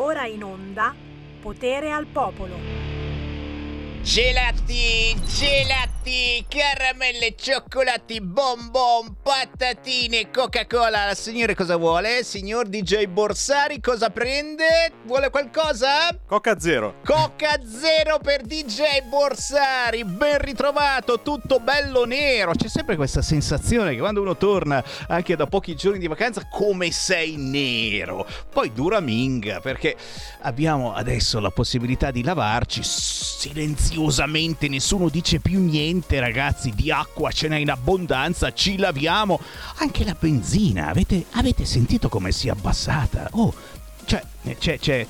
Ora in onda Potere al Popolo. Gelati, gelati, caramelle, cioccolati, bonbon, patatine, Coca-Cola. Signore cosa vuole? Signor DJ Borsari cosa prende? Vuole qualcosa? Coca Zero. Coca Zero per DJ Borsari. Ben ritrovato, tutto bello nero. C'è sempre questa sensazione che quando uno torna anche da pochi giorni di vacanza come sei nero. Poi dura minga perché abbiamo adesso la possibilità di lavarci silenziosamente, nessuno dice più niente, ragazzi. Di acqua ce n'è in abbondanza, ci laviamo. Anche la benzina, avete, avete sentito come si è abbassata? Oh, cioè, c'è, c'è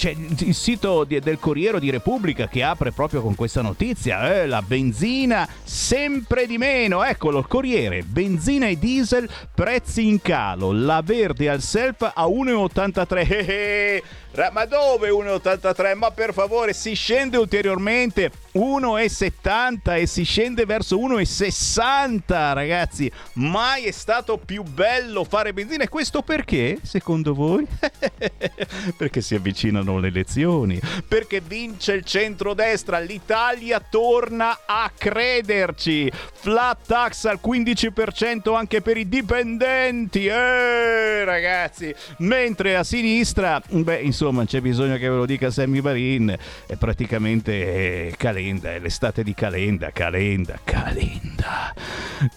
c'è il sito del Corriere di Repubblica che apre proprio con questa notizia, eh, la benzina sempre di meno, eccolo il Corriere, benzina e diesel prezzi in calo, la verde al self a 1,83, ma dove 1,83? Ma per favore si scende ulteriormente 1,70 e si scende verso 1,60 ragazzi, mai è stato più bello fare benzina e questo perché secondo voi? perché si avvicinano le elezioni, perché vince il centrodestra, l'Italia torna a crederci. Flat tax al 15% anche per i dipendenti. Eh, ragazzi, mentre a sinistra, beh, insomma, c'è bisogno che ve lo dica Sammy Varin, è praticamente eh, Calenda, è l'estate di Calenda, Calenda, Calenda.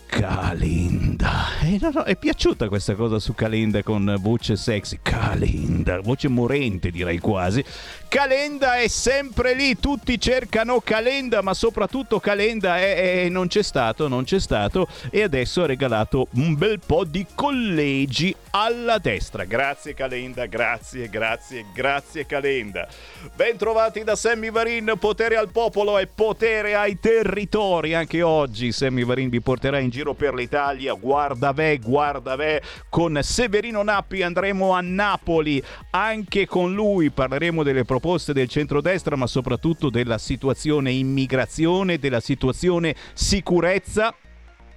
Calenda. Eh, no, no, è piaciuta questa cosa su Calenda con voce sexy. Calenda, voce morente direi quasi. Calenda è sempre lì, tutti cercano Calenda, ma soprattutto Calenda è, è, non c'è stato, non c'è stato e adesso ha regalato un bel po' di collegi alla destra. Grazie Calenda, grazie, grazie, grazie Calenda. Bentrovati da Sammy Varin, potere al popolo e potere ai territori. Anche oggi Sammy Varin vi porterà in giro per l'Italia. Guarda ve, guarda ve. Con Severino Nappi andremo a Napoli. Anche con lui parleremo delle proposte del centrodestra, ma soprattutto della situazione immigrazione, della situazione sicurezza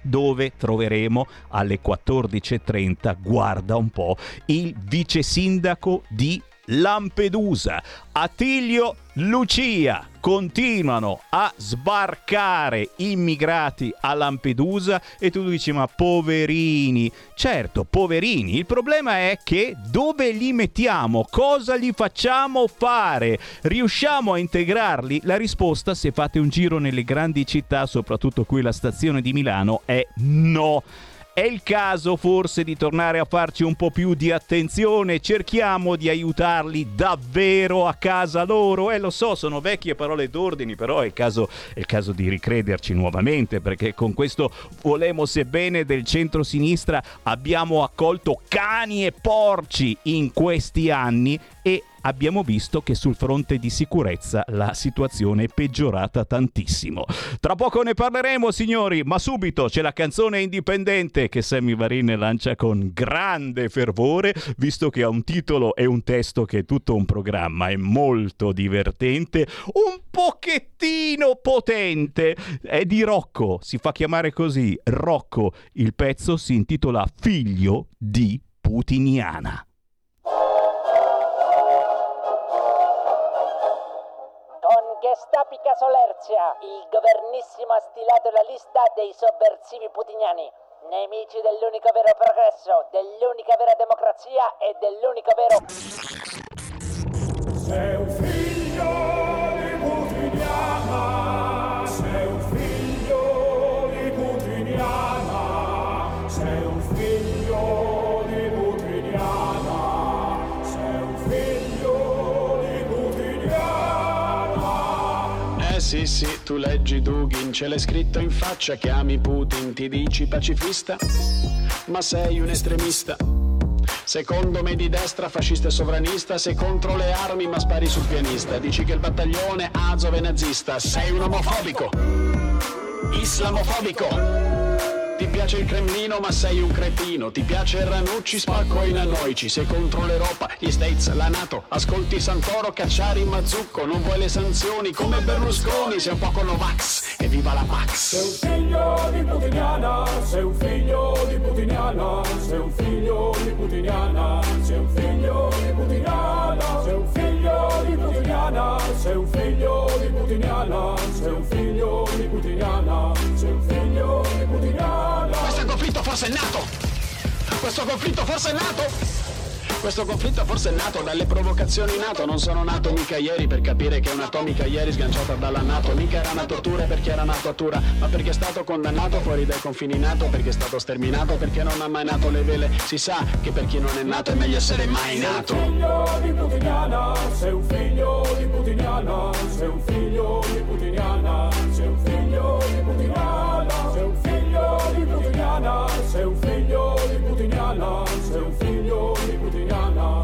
dove troveremo alle 14.30, guarda un po', il vice sindaco di Lampedusa. Attilio Lucia continuano a sbarcare immigrati a Lampedusa e tu dici ma poverini, certo poverini, il problema è che dove li mettiamo, cosa gli facciamo fare, riusciamo a integrarli? La risposta se fate un giro nelle grandi città, soprattutto qui la stazione di Milano, è no. È il caso forse di tornare a farci un po' più di attenzione, cerchiamo di aiutarli davvero a casa loro. Eh lo so, sono vecchie parole d'ordine, però è il caso, è il caso di ricrederci nuovamente, perché con questo volemo sebbene del centro-sinistra abbiamo accolto cani e porci in questi anni e abbiamo visto che sul fronte di sicurezza la situazione è peggiorata tantissimo. Tra poco ne parleremo, signori, ma subito c'è la canzone indipendente che Sammy Varin lancia con grande fervore, visto che ha un titolo e un testo che è tutto un programma, è molto divertente, un pochettino potente. È di Rocco, si fa chiamare così, Rocco. Il pezzo si intitola Figlio di Putiniana. Gestapica Solerzia, il governissimo ha stilato la lista dei sovversivi putiniani, nemici dell'unico vero progresso, dell'unica vera democrazia e dell'unico vero... sì sì, tu leggi Dugin, ce l'hai scritto in faccia che ami Putin, ti dici pacifista, ma sei un estremista. Secondo me di destra, fascista e sovranista, sei contro le armi ma spari sul pianista. Dici che il battaglione Azov è nazista, sei un omofobico, islamofobico. Ti piace il Cremlino ma sei un cretino, ti piace Ranucci, spacco in annoici, sei contro l'Europa, gli States, la Nato, ascolti Santoro, Cacciari, Mazzucco, non vuoi le sanzioni come Berlusconi, sei un poco Novax e viva la Pax. Sei un figlio di putiniana, sei un figlio di putiniana, sei un figlio di putiniana, sei un figlio di putiniana, sei un figlio di putiniana, sei un figlio di putiniana, sei un figlio di putiniana. Forse è nato! Questo conflitto forse è nato! Questo conflitto forse è nato dalle provocazioni nato Non sono nato mica ieri per capire che un'atomica ieri sganciata dalla nato Mica era una tortura perché era nato a Tura Ma perché è stato condannato fuori dai confini nato Perché è stato sterminato perché non ha mai nato le vele Si sa che per chi non è nato è meglio essere mai nato Sei un figlio di Putiniana, sei un figlio di Putiniana, sei un figlio di Putiniana, sei un figlio di Putiniana, sei un figlio di Putiniana, sei un figlio di Putiniana, sei un figlio di Putiniana,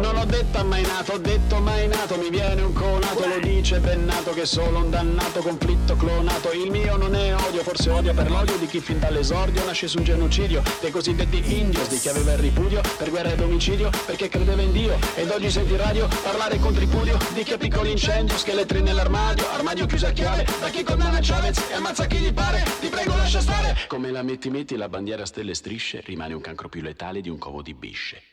Non ho detto mai nato, ho detto mai nato Mi viene un conato, lo dice ben nato Che solo un dannato conflitto clonato. Il mio non è odio, forse odio per l'odio Di chi fin dall'esordio nasce su un genocidio Dei cosiddetti indios, di chi aveva il ripudio Per guerra ed omicidio, perché credeva in Dio. Ed oggi senti radio parlare con tripudio Di chi ha piccoli incendio, scheletri nell'armadio Armadio chiuso a chiave, da chi condanna Chavez E ammazza chi gli pare, ti prego lascia stare. Come la metti metti la bandiera a stelle e strisce Rimane un cancro più letale di un covo di bisce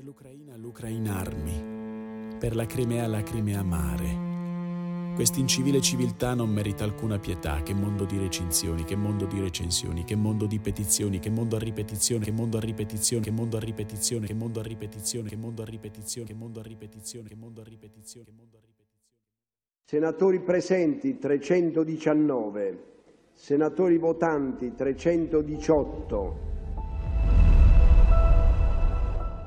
Per l'Ucraina l'Ucraina armi, per la Crimea la Crimea mare. Quest'incivile civiltà non merita alcuna pietà, che mondo di recinzioni, che mondo di recensioni, che mondo di petizioni, che mondo a ripetizione, che mondo a ripetizione, che mondo a ripetizione, che mondo a ripetizione, che mondo a ripetizione, che mondo a ripetizione, che mondo a ripetizione, che mondo a ripetizione. Senatori presenti 319, senatori votanti 318.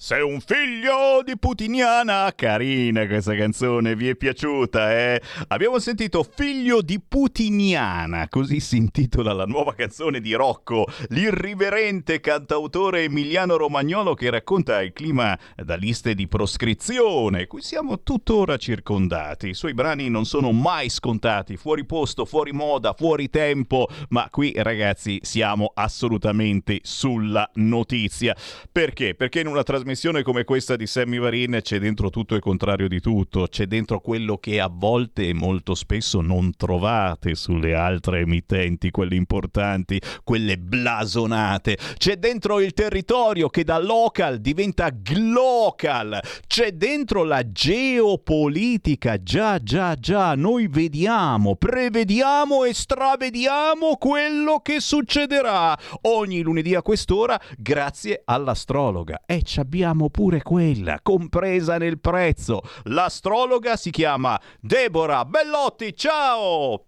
Sei un figlio di Putiniana. Carina questa canzone, vi è piaciuta, eh? Abbiamo sentito Figlio di Putiniana, così si intitola la nuova canzone di Rocco, l'irriverente cantautore emiliano romagnolo che racconta il clima da liste di proscrizione, cui siamo tuttora circondati. I suoi brani non sono mai scontati, fuori posto, fuori moda, fuori tempo, ma qui ragazzi siamo assolutamente sulla notizia. Perché? Perché in una trasmissione trasmissione come questa di Sammy Varin c'è dentro tutto il contrario di tutto, c'è dentro quello che a volte e molto spesso non trovate sulle altre emittenti, quelle importanti, quelle blasonate. C'è dentro il territorio che da local diventa glocal, c'è dentro la geopolitica, già già già, noi vediamo, prevediamo e stravediamo quello che succederà ogni lunedì a quest'ora grazie all'astrologa. E ci abbiamo pure quella, compresa nel prezzo. L'astrologa si chiama Deborah Bellotti. Ciao!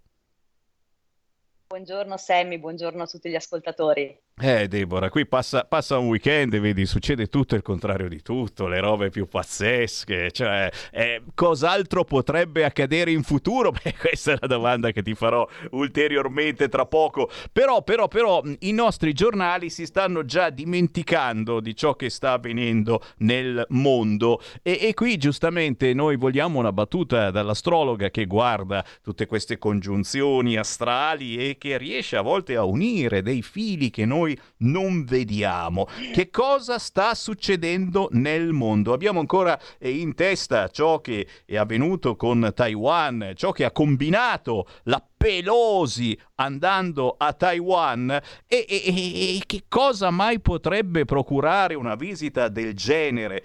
Buongiorno Sammy, buongiorno a tutti gli ascoltatori. Eh, Deborah, qui passa, passa, un weekend e vedi, succede tutto il contrario di tutto, le robe più pazzesche, cioè, eh, cos'altro potrebbe accadere in futuro? Beh, questa è la domanda che ti farò ulteriormente tra poco. Però, però, però, i nostri giornali si stanno già dimenticando di ciò che sta avvenendo nel mondo e, e qui giustamente noi vogliamo una battuta dall'astrologa che guarda tutte queste congiunzioni astrali e che riesce a volte a unire dei fili che noi non vediamo. Che cosa sta succedendo nel mondo? Abbiamo ancora in testa ciò che è avvenuto con Taiwan, ciò che ha combinato la Pelosi andando a Taiwan e, e, e, che cosa mai potrebbe procurare una visita del genere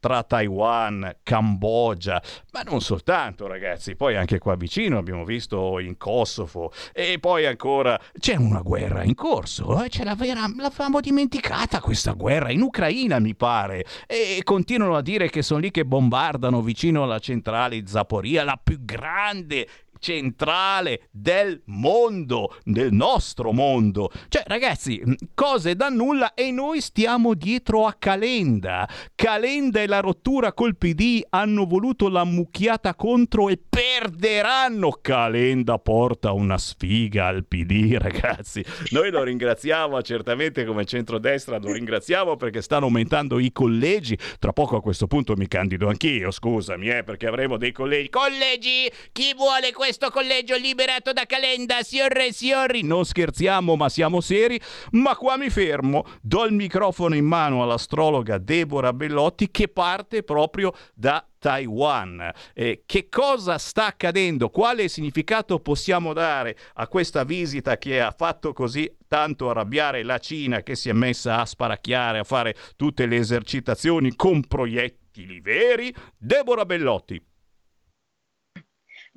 tra Taiwan, Cambogia, ma non soltanto ragazzi, poi anche qua vicino abbiamo visto in Kosovo. E poi ancora c'è una guerra in corso, eh? l'aveva, l'avevamo dimenticata questa guerra in Ucraina mi pare. E continuano a dire che sono lì che bombardano vicino alla centrale Zaporia, la più grande centrale del mondo, del nostro mondo. Cioè, ragazzi, cose da nulla e noi stiamo dietro a Calenda. Calenda e la rottura col PD hanno voluto la mucchiata contro e perderanno. Calenda porta una sfiga al PD, ragazzi. Noi lo ringraziamo certamente come centrodestra, lo ringraziamo perché stanno aumentando i collegi. Tra poco a questo punto mi candido anch'io, scusami, eh, perché avremo dei collegi. Collegi, chi vuole questo collegio liberato da Calenda, signore e signori? Non scherziamo, ma siamo seri. Ma qua mi fermo, do il microfono in mano all'astrologa Deborah Bellotti che parte proprio da Taiwan. Eh, che cosa sta accadendo? Quale significato possiamo dare a questa visita che ha fatto così tanto arrabbiare la Cina che si è messa a sparacchiare, a fare tutte le esercitazioni con proiettili veri? Deborah Bellotti.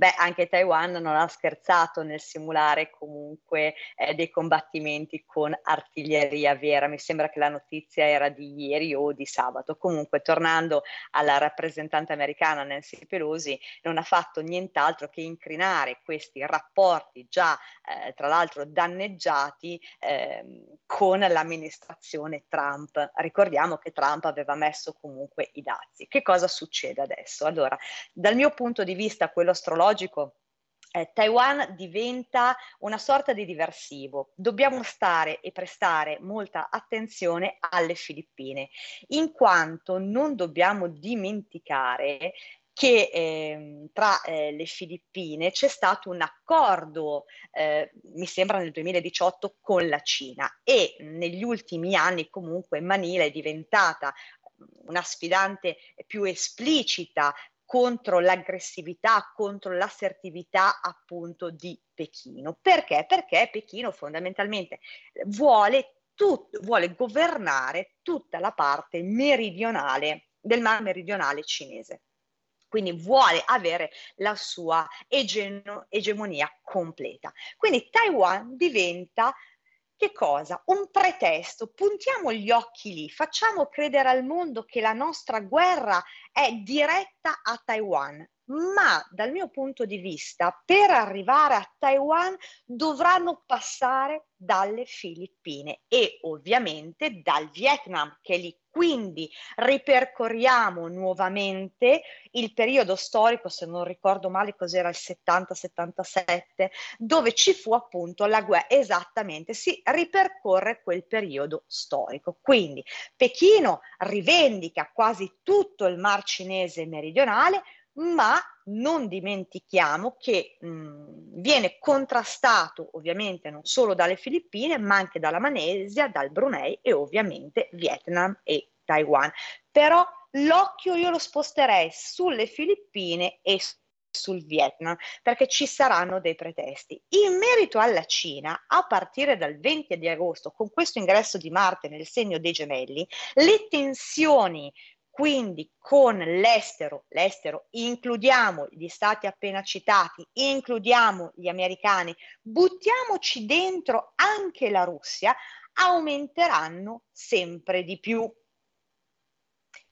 Beh, anche Taiwan non ha scherzato nel simulare comunque eh, dei combattimenti con artiglieria vera. Mi sembra che la notizia era di ieri o di sabato. Comunque, tornando alla rappresentante americana Nancy Pelosi, non ha fatto nient'altro che incrinare questi rapporti già, eh, tra l'altro, danneggiati eh, con l'amministrazione Trump. Ricordiamo che Trump aveva messo comunque i dazi. Che cosa succede adesso? Allora, dal mio punto di vista, quello astrologico, tecnologico, eh, Taiwan diventa una sorta di diversivo. Dobbiamo stare e prestare molta attenzione alle Filippine, in quanto non dobbiamo dimenticare che eh, tra eh, le Filippine c'è stato un accordo, eh, mi sembra nel 2018, con la Cina e negli ultimi anni comunque Manila è diventata una sfidante più esplicita contro l'aggressività, contro l'assertività appunto di Pechino. Perché? Perché Pechino fondamentalmente vuole, tut- vuole governare tutta la parte meridionale del mar meridionale cinese. Quindi vuole avere la sua ege- egemonia completa. Quindi Taiwan diventa che cosa? Un pretesto, puntiamo gli occhi lì, facciamo credere al mondo che la nostra guerra è diretta a Taiwan, ma dal mio punto di vista, per arrivare a Taiwan dovranno passare dalle Filippine e ovviamente dal Vietnam che lì. Quindi ripercorriamo nuovamente il periodo storico, se non ricordo male cos'era il 70-77, dove ci fu appunto la guerra. Esattamente, si ripercorre quel periodo storico. Quindi Pechino rivendica quasi tutto il mar cinese meridionale, ma non dimentichiamo che mh, viene contrastato ovviamente non solo dalle Filippine, ma anche dalla Malesia, dal Brunei e ovviamente Vietnam e Taiwan. Però l'occhio io lo sposterei sulle Filippine e sul Vietnam perché ci saranno dei pretesti. In merito alla Cina, a partire dal 20 di agosto, con questo ingresso di Marte nel segno dei gemelli, le tensioni quindi con l'estero, l'estero includiamo gli stati appena citati, includiamo gli americani, buttiamoci dentro anche la Russia, aumenteranno sempre di più.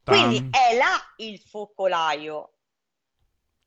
Quindi è là il focolaio.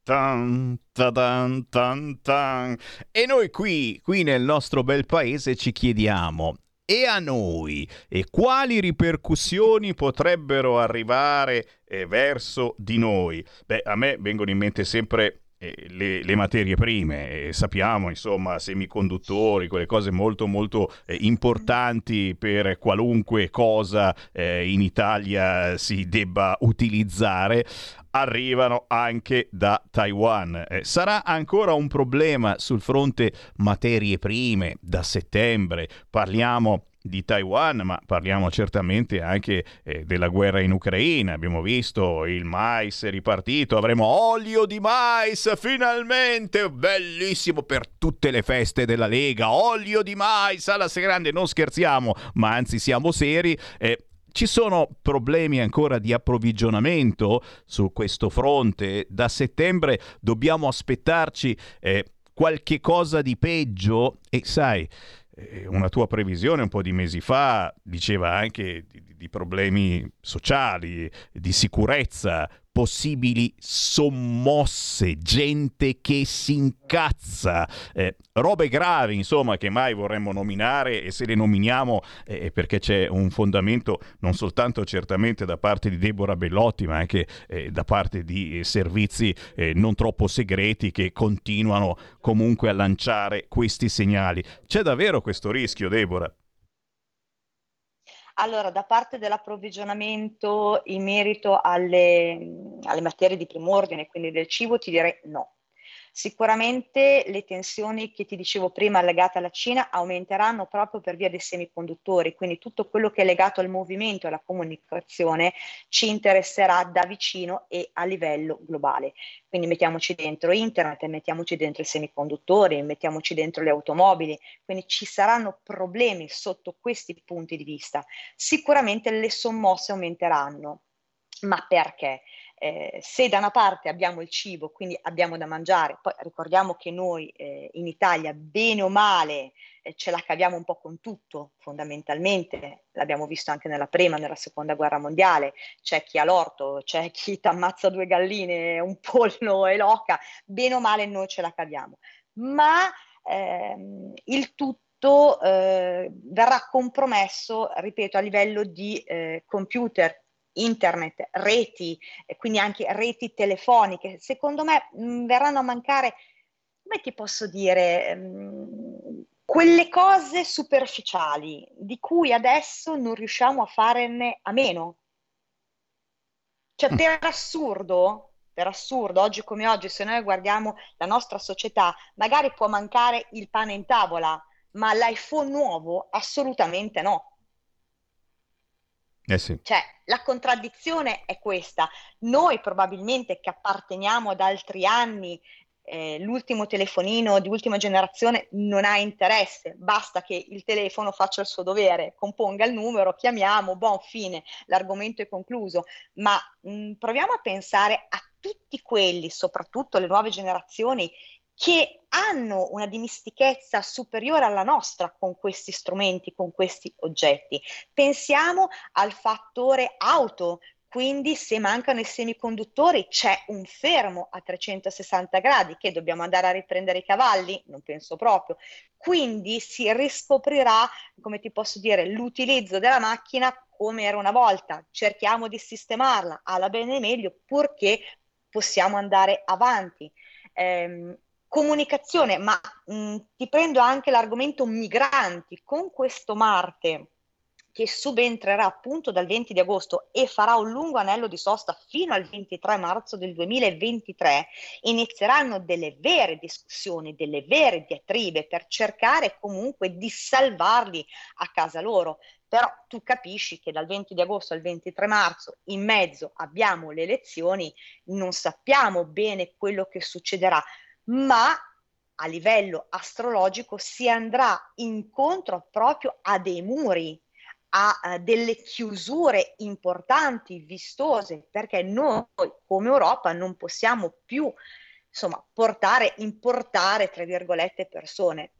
Tan, tan, tan, e noi qui, qui nel nostro bel paese ci chiediamo, e a noi e quali ripercussioni potrebbero arrivare eh, verso di noi? Beh, a me vengono in mente sempre eh, le, le, materie prime, eh, sappiamo insomma semiconduttori, quelle cose molto molto eh, importanti per qualunque cosa eh, in Italia si debba utilizzare arrivano anche da Taiwan. Eh, sarà ancora un problema sul fronte materie prime da settembre. Parliamo di Taiwan, ma parliamo certamente anche eh, della guerra in Ucraina. Abbiamo visto il mais ripartito, avremo olio di mais finalmente, bellissimo per tutte le feste della Lega. Olio di mais alla grande, non scherziamo, ma anzi siamo seri. Eh, ci sono problemi ancora di approvvigionamento su questo fronte? Da settembre dobbiamo aspettarci eh, qualche cosa di peggio? E sai, eh, una tua previsione un po' di mesi fa diceva anche di, problemi sociali, di sicurezza, possibili sommosse, gente che si incazza, eh, robe gravi insomma che mai vorremmo nominare e se le nominiamo eh, perché c'è un fondamento non soltanto certamente da parte di Deborah Bellotti ma anche eh, da parte di eh, servizi eh, non troppo segreti che continuano comunque a lanciare questi segnali. C'è davvero questo rischio Deborah? Allora, da parte dell'approvvigionamento in merito alle, alle materie di primo ordine, quindi del cibo, ti direi no. Sicuramente le tensioni che ti dicevo prima legate alla Cina aumenteranno proprio per via dei semiconduttori, quindi tutto quello che è legato al movimento e alla comunicazione ci interesserà da vicino e a livello globale. Quindi mettiamoci dentro internet, mettiamoci dentro i semiconduttori, mettiamoci dentro le automobili, quindi ci saranno problemi sotto questi punti di vista. Sicuramente le sommosse aumenteranno. Ma perché? Eh, se da una parte abbiamo il cibo, quindi abbiamo da mangiare, poi ricordiamo che noi eh, in Italia, bene o male, eh, ce la caviamo un po' con tutto, fondamentalmente, l'abbiamo visto anche nella prima, nella seconda guerra mondiale, c'è chi ha l'orto, c'è chi ti ammazza due galline, un pollo e l'oca, bene o male noi ce la caviamo, ma ehm, il tutto eh, verrà compromesso, ripeto, a livello di eh, computer, internet, reti, e quindi anche reti telefoniche, secondo me mh, mm, verranno a mancare, come ti posso dire, mh, mm, quelle cose superficiali di cui adesso non riusciamo a farne a meno. Cioè, mm. per assurdo, per assurdo, oggi come oggi, se noi guardiamo la nostra società, magari può mancare il pane in tavola, ma l'iPhone nuovo assolutamente no. Eh sì. Cioè, la contraddizione è questa. Noi probabilmente che apparteniamo ad altri anni, eh, l'ultimo telefonino di ultima generazione non ha interesse, basta che il telefono faccia il suo dovere, componga il numero, chiamiamo, buon fine, l'argomento è concluso. Ma mh, proviamo a pensare a tutti quelli, soprattutto le nuove generazioni, che hanno una dimestichezza superiore alla nostra con questi strumenti, con questi oggetti. Pensiamo al fattore auto, quindi se mancano i semiconduttori c'è un fermo a 360 gradi che dobbiamo andare a riprendere i cavalli? Non penso proprio. Quindi si riscoprirà, come ti posso dire, l'utilizzo della macchina come era una volta. Cerchiamo di sistemarla alla bene e meglio purché possiamo andare avanti. Eh, comunicazione, ma mh, ti prendo anche l'argomento migranti. Con questo Marte che subentrerà appunto dal 20 di agosto e farà un lungo anello di sosta fino al 23 marzo del 2023, inizieranno delle vere discussioni, delle vere diatribe per cercare comunque di salvarli a casa loro. Però tu capisci che dal 20 di agosto al 23 marzo in mezzo abbiamo le elezioni, non sappiamo bene quello che succederà ma a livello astrologico si andrà incontro proprio a dei muri, a uh, delle chiusure importanti, vistose, perché noi come Europa non possiamo più insomma portare, importare, tra virgolette, persone.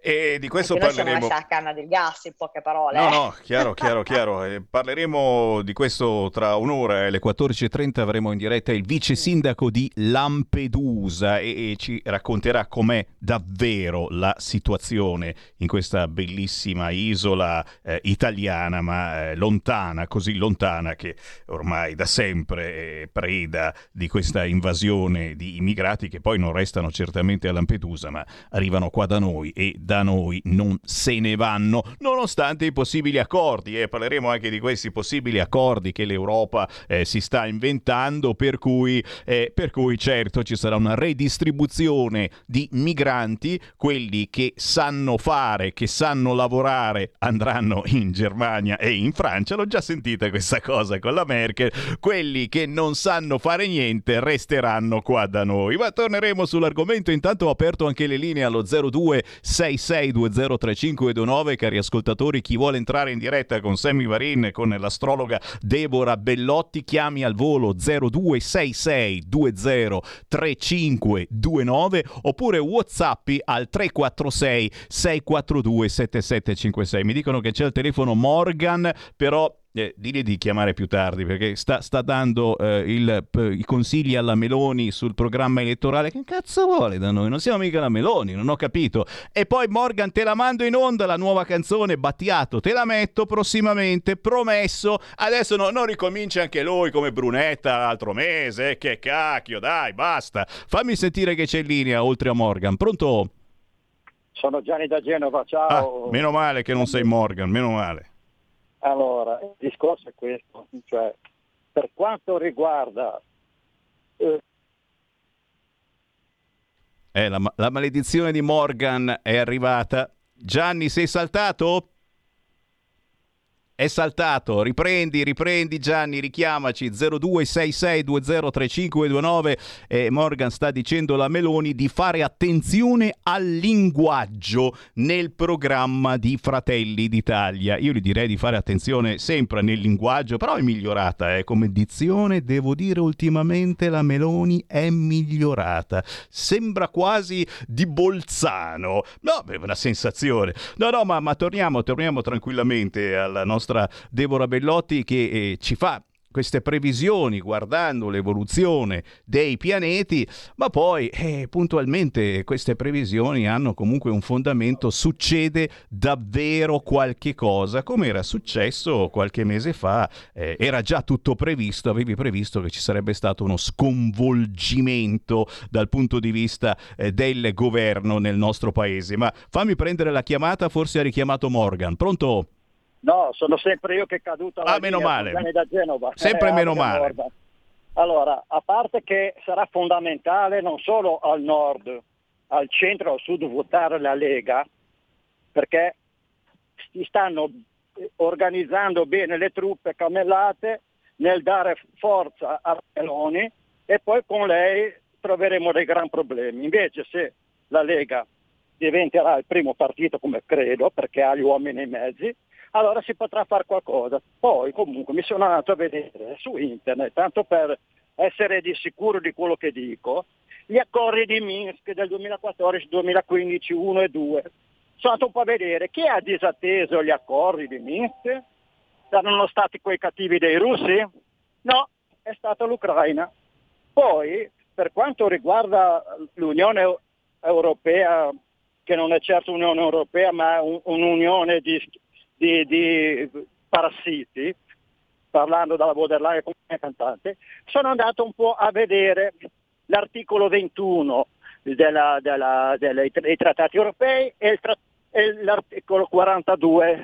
E di questo Anche parleremo. Noi siamo la canna del gas, in poche parole. No, no, chiaro, chiaro, chiaro. E parleremo di questo tra un'ora, alle 14.30 avremo in diretta il vice sindaco di Lampedusa e, e ci racconterà com'è davvero la situazione in questa bellissima isola eh, italiana, ma eh, lontana, così lontana che ormai da sempre è preda di questa invasione di immigrati che poi non restano certamente a Lampedusa, ma arrivano qua da noi e da noi non se ne vanno, nonostante i possibili accordi. E parleremo anche di questi possibili accordi che l'Europa eh, si sta inventando, per cui, eh, per cui certo ci sarà una redistribuzione di migranti, quelli che sanno fare, che sanno lavorare, andranno in Germania e in Francia. L'ho già sentita questa cosa con la Merkel. Quelli che non sanno fare niente resteranno qua da noi. Ma torneremo sull'argomento. Intanto ho aperto anche le linee allo 0266 336203529 cari ascoltatori chi vuole entrare in diretta con Sammy Varin con l'astrologa Deborah Bellotti chiami al volo 0266203529 oppure whatsappi al 346 642 7756 mi dicono che c'è il telefono Morgan però eh, digli di chiamare più tardi perché sta, sta dando eh, il, i consigli alla Meloni sul programma elettorale. Che cazzo vuole da noi? Non siamo mica la Meloni, non ho capito. E poi Morgan, te la mando in onda la nuova canzone Battiato, te la metto prossimamente, promesso. Adesso no, non ricomincia anche lui come Brunetta l'altro mese. Che cacchio, dai, basta. Fammi sentire che c'è in linea oltre a Morgan. Pronto? Sono Gianni da Genova, ciao. Ah, meno male che non sei Morgan, meno male. Allora, il discorso è questo, cioè, per quanto riguarda eh, Eh, la, la maledizione di Morgan è arrivata. Gianni, sei saltato? È saltato, riprendi, riprendi Gianni, richiamaci 0266203529 e Morgan sta dicendo alla Meloni di fare attenzione al linguaggio nel programma di Fratelli d'Italia. Io gli direi di fare attenzione sempre nel linguaggio, però è migliorata eh. come dizione, devo dire ultimamente la Meloni è migliorata. Sembra quasi di Bolzano. No, è una sensazione. No, no, ma, ma torniamo, torniamo tranquillamente alla nostra nostra Deborah Bellotti che eh, ci fa queste previsioni guardando l'evoluzione dei pianeti, ma poi eh, puntualmente queste previsioni hanno comunque un fondamento, succede davvero qualche cosa, come era successo qualche mese fa, eh, era già tutto previsto, avevi previsto che ci sarebbe stato uno sconvolgimento dal punto di vista eh, del governo nel nostro paese, ma fammi prendere la chiamata, forse ha richiamato Morgan, pronto? No, sono sempre io che è caduto Ah, meno male. Da Genova. Sempre Eh, meno male. Morgan. Allora, a parte che sarà fondamentale non solo al nord, al centro, al sud votare la Lega, perché si stanno organizzando bene le truppe camellate nel dare forza a Meloni e poi con lei troveremo dei gran problemi. Invece se la Lega diventerà il primo partito come credo, perché ha gli uomini e i mezzi, allora si potrà fare qualcosa. Poi comunque mi sono andato a vedere su internet, tanto per essere di sicuro di quello che dico, gli accordi di Minsk del 2014, 2015, 1 e 2. Sono andato un po' a vedere chi ha disatteso gli accordi di Minsk? Erano stati quei cattivi dei russi? No, è stata l'Ucraina. Poi, per quanto riguarda l'Unione Eu- Europea, che non è certo un'Unione Europea, ma un- un'unione di, di- di parassiti, parlando dalla borderline come cantante, sono andato un po' a vedere l'articolo 21 della- della- delle- dei trattati europei e, il e l'articolo 42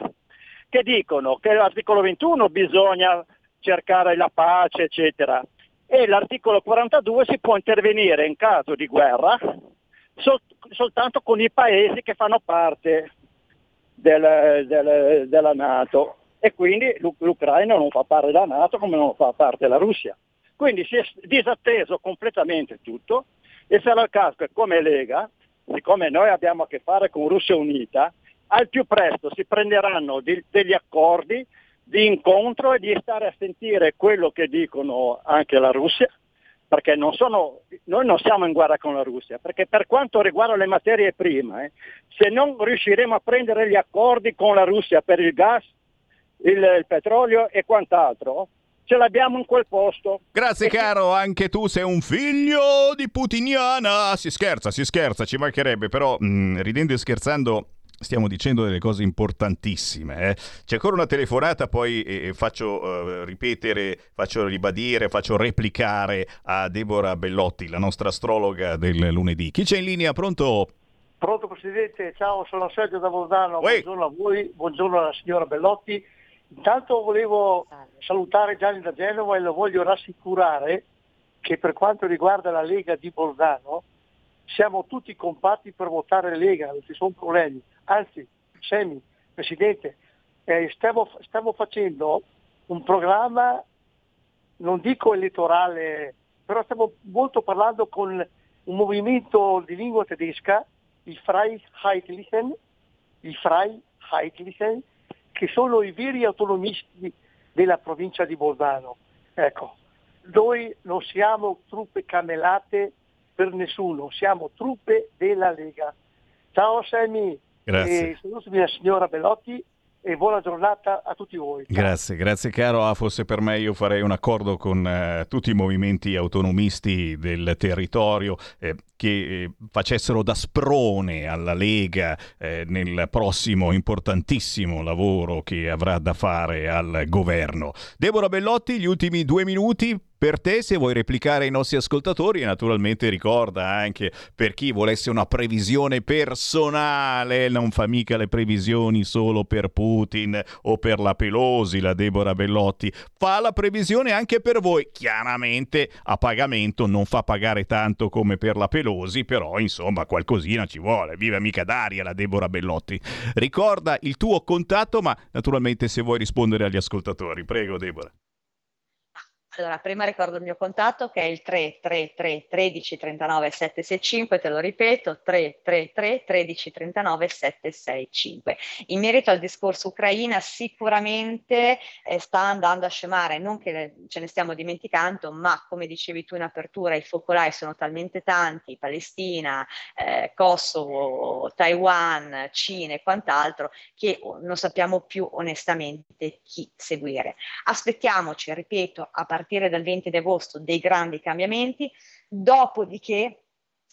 che dicono che l'articolo 21 bisogna cercare la pace, eccetera, e l'articolo 42 si può intervenire in caso di guerra sol- soltanto con i paesi che fanno parte del- del- della Nato e quindi l'U- l'Ucraina non fa parte della Nato come non fa parte la Russia. Quindi si è disatteso completamente tutto e sarà il caso che come Lega, siccome noi abbiamo a che fare con Russia Unita, al più presto si prenderanno di- degli accordi di incontro e di stare a sentire quello che dicono anche la Russia, perché non sono, noi non siamo in guerra con la Russia, perché per quanto riguarda le materie prime, eh, se non riusciremo a prendere gli accordi con la Russia per il gas, il, il petrolio e quant'altro, ce l'abbiamo in quel posto. Grazie caro, anche tu sei un figlio di putiniana. Si scherza, si scherza, ci mancherebbe, però mh, ridendo e scherzando stiamo dicendo delle cose importantissime. eh. C'è ancora una telefonata, poi eh, faccio eh, ripetere, faccio ribadire, faccio replicare a Deborah Bellotti, la nostra astrologa del lunedì. Chi c'è in linea? Pronto? Pronto Presidente, ciao, sono Sergio da Bolzano, buongiorno a voi, buongiorno alla signora Bellotti. Intanto volevo salutare Gianni da Genova e lo voglio rassicurare che per quanto riguarda la Lega di Bolzano siamo tutti compatti per votare Lega, non ci sono problemi. Anzi, Semi, Presidente, eh, stiamo, stiamo facendo un programma, non dico elettorale, però stiamo molto parlando con un movimento di lingua tedesca, i Freiheitlichen, i Freiheitlichen, che sono i veri autonomisti della provincia di Bolzano. Ecco, noi non siamo truppe camellate per nessuno, siamo truppe della Lega. Ciao Sammy, Grazie. e salutami la signora Bellotti e buona giornata a tutti voi. Grazie, grazie caro. Ah, fosse per me io farei un accordo con eh, tutti i movimenti autonomisti del territorio eh, che eh, facessero da sprone alla Lega eh, nel prossimo importantissimo lavoro che avrà da fare al governo. Deborah Bellotti, gli ultimi due minuti per te. Se vuoi replicare ai nostri ascoltatori, naturalmente ricorda anche per chi volesse una previsione personale, non fa mica le previsioni solo per Putin o per la Pelosi, la Deborah Bellotti, fa la previsione anche per voi. Chiaramente a pagamento non fa pagare tanto come per la Pelosi, però insomma qualcosina ci vuole. Viva mica d'aria la Deborah Bellotti. Ricorda il tuo contatto, ma naturalmente se vuoi rispondere agli ascoltatori. Prego Deborah. Allora, prima ricordo il mio contatto che è il 333 13 39 765, te lo ripeto, 333 13 39 765. In merito al discorso Ucraina, sicuramente eh, sta andando a scemare, non che ce ne stiamo dimenticando, ma come dicevi tu in apertura, i focolai sono talmente tanti, Palestina, eh, Kosovo, Taiwan, Cina e quant'altro, che non sappiamo più onestamente chi seguire. Aspettiamoci, ripeto, a partire partire dal 20 di agosto dei grandi cambiamenti, dopodiché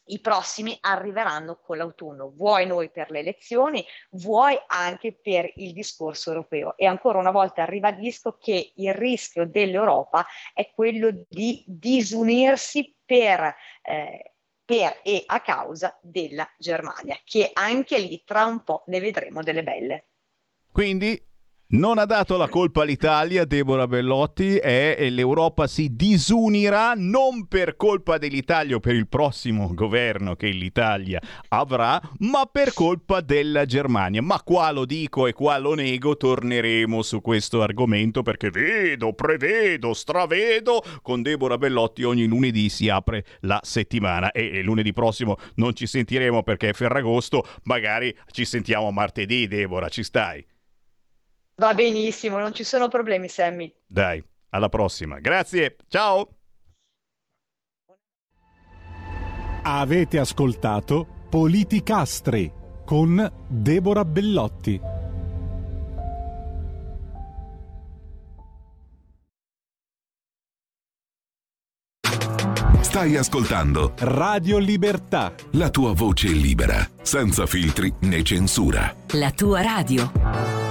i prossimi arriveranno con l'autunno, vuoi noi per le elezioni, vuoi anche per il discorso europeo. E ancora una volta ribadisco che il rischio dell'Europa è quello di disunirsi per, eh, per e a causa della Germania, che anche lì tra un po' ne vedremo delle belle. Quindi non ha dato la colpa all'Italia, Deborah Bellotti, e l'Europa si disunirà non per colpa dell'Italia o per il prossimo governo che l'Italia avrà, ma per colpa della Germania. Ma qua lo dico e qua lo nego, torneremo su questo argomento perché vedo, prevedo, stravedo, con Deborah Bellotti ogni lunedì si apre la settimana e, e lunedì prossimo non ci sentiremo perché è Ferragosto, magari ci sentiamo martedì, Deborah, ci stai? Va benissimo, non ci sono problemi, Sammy. Dai, alla prossima. Grazie, ciao. Avete ascoltato Politicastri con Deborah Bellotti. Stai ascoltando Radio Libertà. La tua voce libera, senza filtri né censura. La tua radio.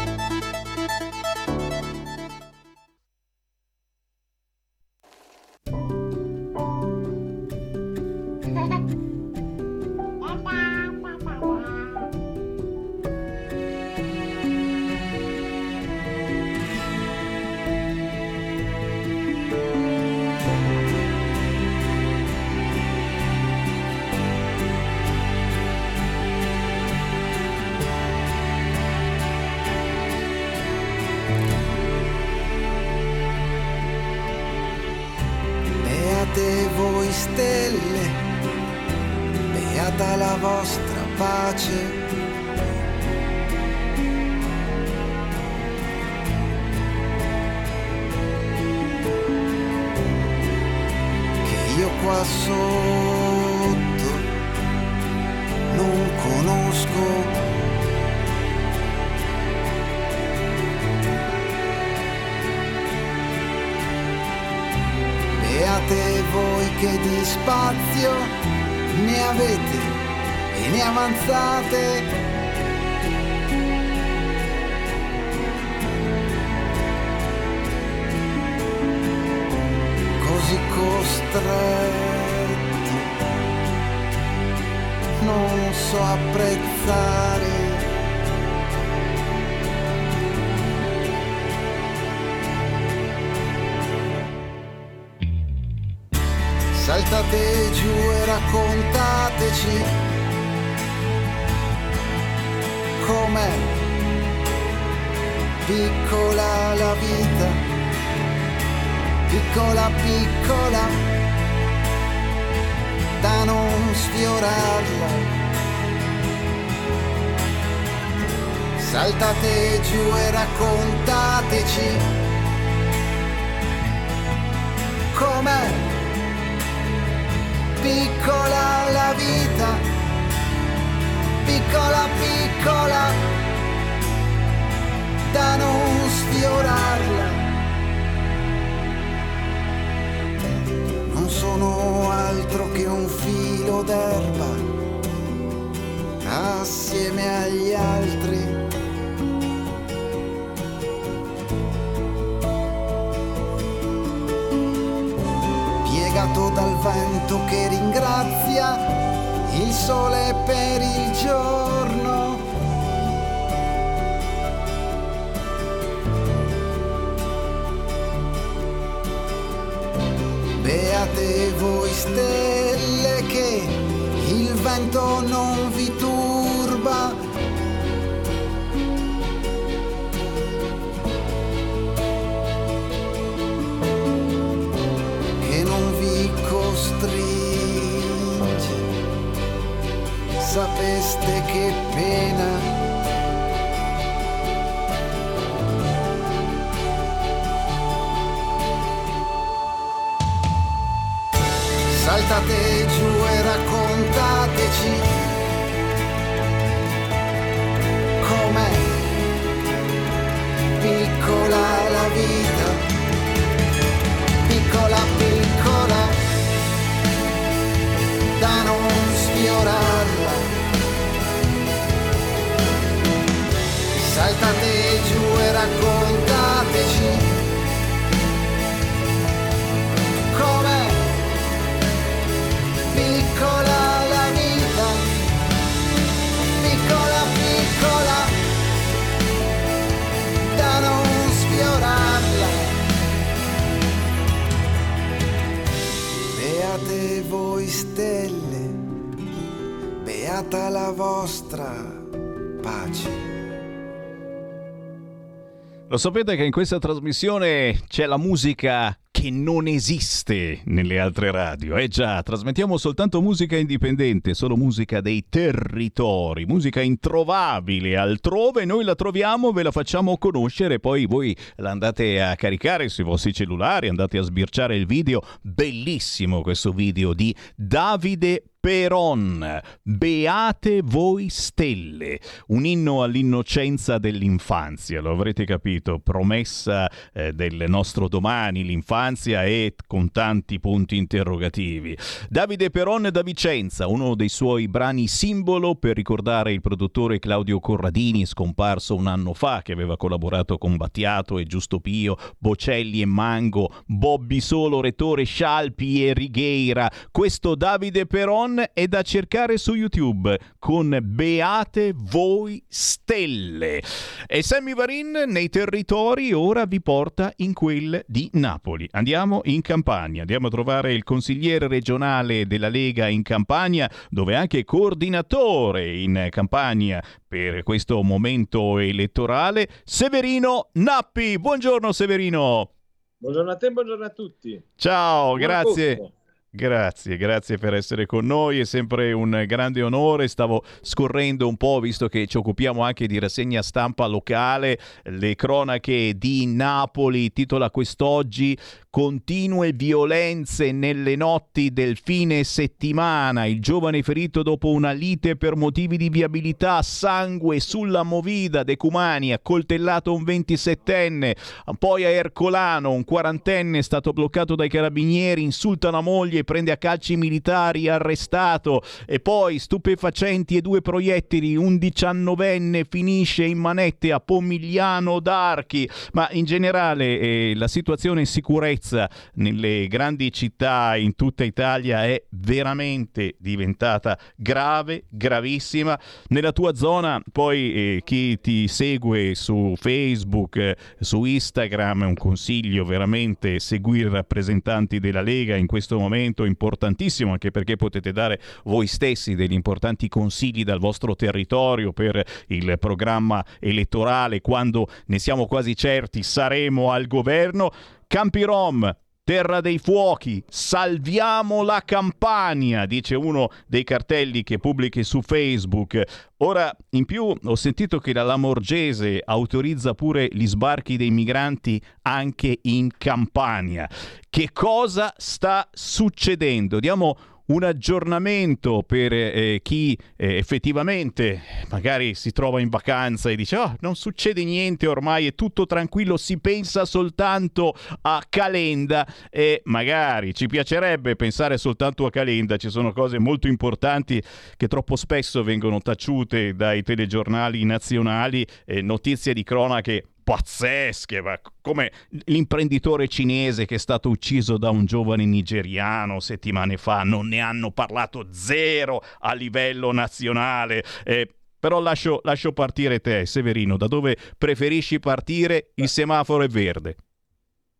Lo sapete che in questa trasmissione c'è la musica che non esiste nelle altre radio. Eh già, trasmettiamo soltanto musica indipendente, solo musica dei territori, musica introvabile altrove, noi la troviamo, ve la facciamo conoscere, poi voi la andate a caricare sui vostri cellulari, andate a sbirciare il video, bellissimo questo video di Davide Peron, Beate voi stelle, un inno all'innocenza dell'infanzia, lo avrete capito, promessa eh, del nostro domani, l'infanzia e con tanti punti interrogativi. Davide Peron da Vicenza, uno dei suoi brani simbolo per ricordare il produttore Claudio Corradini, scomparso un anno fa, che aveva collaborato con Battiato e Giusto Pio, Bocelli e Mango, Bobby Solo, Rettore Scialpi e Righeira. Questo Davide Peron è da cercare su YouTube con Beate voi stelle. E Sammy Varin nei territori ora vi porta in quel di Napoli. Andiamo in Campania, andiamo a trovare il consigliere regionale della Lega in Campania, dove è anche coordinatore in Campania per questo momento elettorale, Severino Nappi. Buongiorno Severino. Buongiorno a te, buongiorno a tutti. Ciao, Buon grazie. tutto. Grazie, grazie per essere con noi, è sempre un grande onore. Stavo scorrendo un po', visto che ci occupiamo anche di rassegna stampa locale, le cronache di Napoli, titola quest'oggi Continue violenze nelle notti del fine settimana, il giovane ferito dopo una lite per motivi di viabilità, sangue sulla movida, Decumani, accoltellato un 27enne, poi a Ercolano un quarantenne è stato bloccato dai carabinieri, insulta la moglie, prende a calci militari, arrestato. E poi stupefacenti e due proiettili, un diciannovenne finisce in manette a Pomigliano d'Archi, ma in generale eh, la situazione in sicurezza nelle grandi città in tutta Italia è veramente diventata grave, gravissima. Nella tua zona, poi eh, chi ti segue su Facebook, eh, su Instagram, è un consiglio veramente seguire i rappresentanti della Lega in questo momento strumento importantissimo anche perché potete dare voi stessi degli importanti consigli dal vostro territorio per il programma elettorale quando ne siamo quasi certi saremo al governo. Campi Rom, Terra dei fuochi, salviamo la Campania, dice uno dei cartelli che pubblichi su Facebook. Ora, in più, ho sentito che la Lamorgese autorizza pure gli sbarchi dei migranti anche in Campania. Che cosa sta succedendo? Diamo un aggiornamento per eh, chi eh, effettivamente magari si trova in vacanza e dice oh, non succede niente ormai è tutto tranquillo. Si pensa soltanto a Calenda e magari ci piacerebbe pensare soltanto a Calenda. Ci sono cose molto importanti che troppo spesso vengono taciute dai telegiornali nazionali eh, notizie di cronache pazzesche, come l'imprenditore cinese che è stato ucciso da un giovane nigeriano settimane fa, non ne hanno parlato zero a livello nazionale. Eh, però lascio, lascio partire te, Severino, da dove preferisci partire? Il semaforo è verde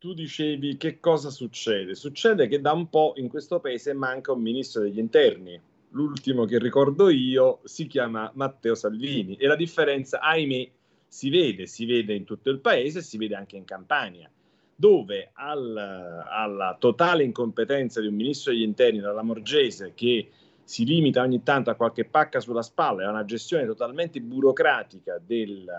tu dicevi che cosa succede? Succede che da un po' in questo paese manca un ministro degli interni. L'ultimo che ricordo io si chiama Matteo Salvini e la differenza, ahimè, si vede, si vede in tutto il paese, si vede anche in Campania, dove al, alla totale incompetenza di un ministro degli interni, dalla Morgese, che si limita ogni tanto a qualche pacca sulla spalla e a una gestione totalmente burocratica del,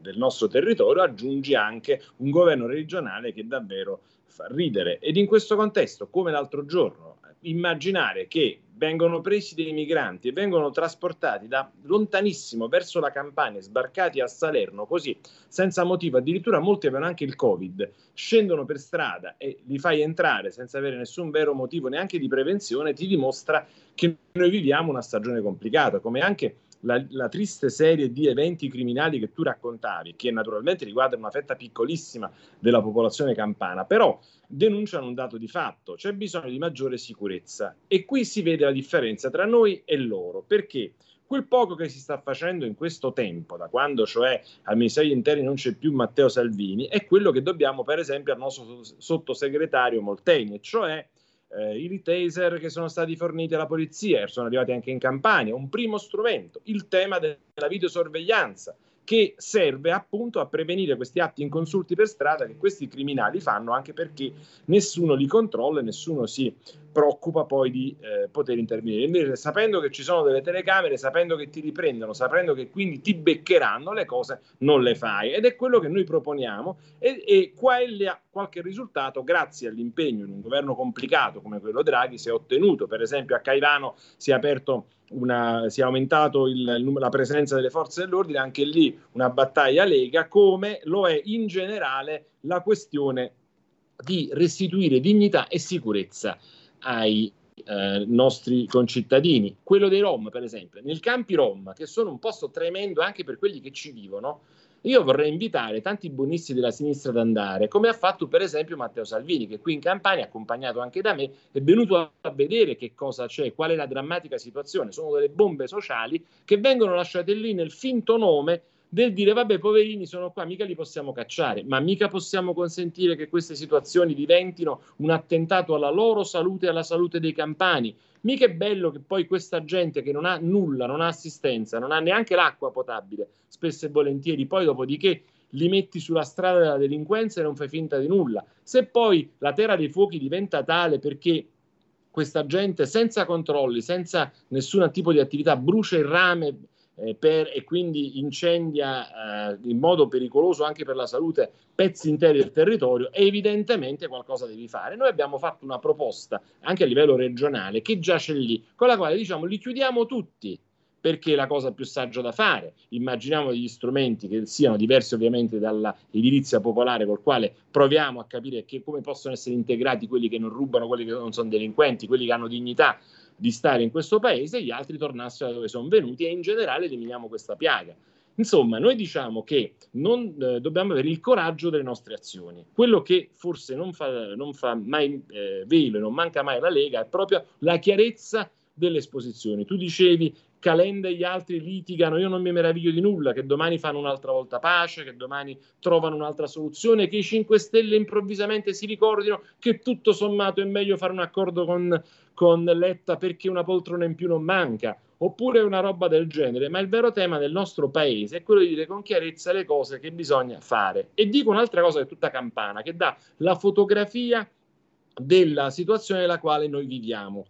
del nostro territorio, aggiungi anche un governo regionale che davvero fa ridere. Ed in questo contesto, come l'altro giorno, immaginare che vengono presi dei migranti e vengono trasportati da lontanissimo verso la Campania, sbarcati a Salerno così, senza motivo, addirittura molti avevano anche il Covid, scendono per strada e li fai entrare senza avere nessun vero motivo neanche di prevenzione, ti dimostra che noi viviamo una stagione complicata, come anche la, la, triste serie di eventi criminali che tu raccontavi, che naturalmente riguardano una fetta piccolissima della popolazione campana, però denunciano un dato di fatto, c'è bisogno di maggiore sicurezza. E qui si vede la differenza tra noi e loro, perché quel poco che si sta facendo in questo tempo, da quando cioè al Ministero degli Interni non c'è più Matteo Salvini, è quello che dobbiamo per esempio al nostro sottosegretario Molteni, cioè eh, i taser che sono stati forniti alla polizia, sono arrivati anche in Campania, un primo strumento, il tema della videosorveglianza che serve appunto a prevenire questi atti inconsulti per strada che questi criminali fanno anche perché nessuno li controlla e nessuno si preoccupa poi di eh, poter intervenire. Invece, sapendo che ci sono delle telecamere, sapendo che ti riprendono, sapendo che quindi ti beccheranno, le cose non le fai. Ed è quello che noi proponiamo e, e qua e là qualche risultato, grazie all'impegno in un governo complicato come quello Draghi, si è ottenuto. Per esempio a Caivano si è aperto una, si è aumentato il, la presenza delle forze dell'ordine, anche lì una battaglia lega, come lo è in generale la questione di restituire dignità e sicurezza ai eh, nostri concittadini. Quello dei Rom, per esempio, nel campi Rom, che sono un posto tremendo anche per quelli che ci vivono, io vorrei invitare tanti buonisti della sinistra ad andare, come ha fatto per esempio Matteo Salvini, che qui in Campania, accompagnato anche da me, è venuto a vedere che cosa c'è, qual è la drammatica situazione. Sono delle bombe sociali che vengono lasciate lì nel finto nome del dire vabbè poverini sono qua, mica li possiamo cacciare, ma mica possiamo consentire che queste situazioni diventino un attentato alla loro salute e alla salute dei campani. Mica è bello che poi questa gente che non ha nulla, non ha assistenza, non ha neanche l'acqua potabile, spesso e volentieri, poi dopodiché li metti sulla strada della delinquenza e non fai finta di nulla. Se poi la terra dei fuochi diventa tale perché questa gente senza controlli, senza nessun tipo di attività, brucia il rame per, e quindi incendia eh, in modo pericoloso anche per la salute pezzi interi del territorio, evidentemente qualcosa devi fare. Noi abbiamo fatto una proposta anche a livello regionale che giace lì, con la quale diciamo li chiudiamo tutti perché è la cosa più saggia da fare. Immaginiamo degli strumenti che siano diversi ovviamente dall'edilizia popolare col quale proviamo a capire che, come possono essere integrati quelli che non rubano, quelli che non sono delinquenti, quelli che hanno dignità di stare in questo paese e gli altri tornassero da dove sono venuti e in generale eliminiamo questa piaga. Insomma, noi diciamo che non, eh, dobbiamo avere il coraggio delle nostre azioni. Quello che forse non fa, non fa mai eh, velo e non manca mai alla Lega è proprio la chiarezza delle esposizioni. Tu dicevi Calenda e gli altri litigano, io non mi meraviglio di nulla, che domani fanno un'altra volta pace, che domani trovano un'altra soluzione, che i 5 Stelle improvvisamente si ricordino che tutto sommato è meglio fare un accordo con, con Letta perché una poltrona in più non manca, oppure una roba del genere, ma il vero tema del nostro paese è quello di dire con chiarezza le cose che bisogna fare. E dico un'altra cosa che è tutta campana, che dà la fotografia della situazione nella quale noi viviamo.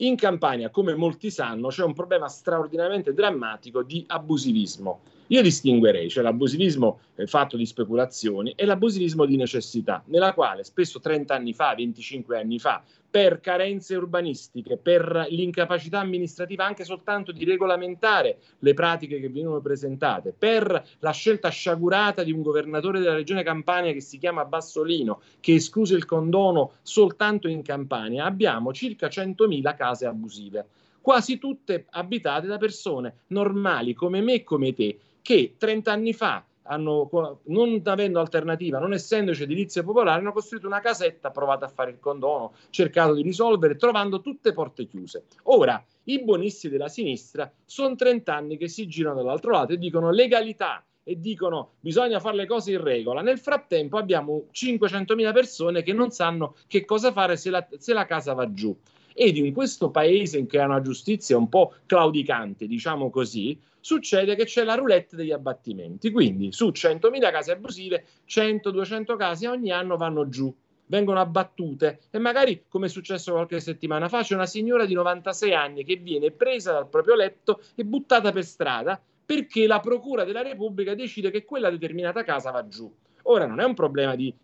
In Campania, come molti sanno, c'è un problema straordinariamente drammatico di abusivismo. Io distinguerei, cioè l'abusivismo eh, fatto di speculazioni e l'abusivismo di necessità, nella quale spesso 30 anni fa, 25 anni fa, per carenze urbanistiche, per l'incapacità amministrativa anche soltanto di regolamentare le pratiche che venivano presentate, per la scelta sciagurata di un governatore della regione Campania che si chiama Bassolino, che escluse il condono soltanto in Campania, abbiamo circa 100.000 case abusive quasi tutte abitate da persone normali come me e come te, che 30 anni fa hanno, non avendo alternativa, non essendoci edilizia popolare, hanno costruito una casetta, provato a fare il condono, cercato di risolvere, trovando tutte porte chiuse. Ora, i buonisti della sinistra sono 30 anni che si girano dall'altro lato e dicono legalità e dicono bisogna fare le cose in regola. Nel frattempo abbiamo 500.000 persone che non sanno che cosa fare se la, se la casa va giù. Ed in questo paese in cui ha una giustizia un po' claudicante, diciamo così, succede che c'è la roulette degli abbattimenti. Quindi su 100.000 case abusive, 100-200 case ogni anno vanno giù, vengono abbattute e magari, come è successo qualche settimana fa, c'è una signora di 96 anni che viene presa dal proprio letto e buttata per strada perché la Procura della Repubblica decide che quella determinata casa va giù. Ora non è un problema di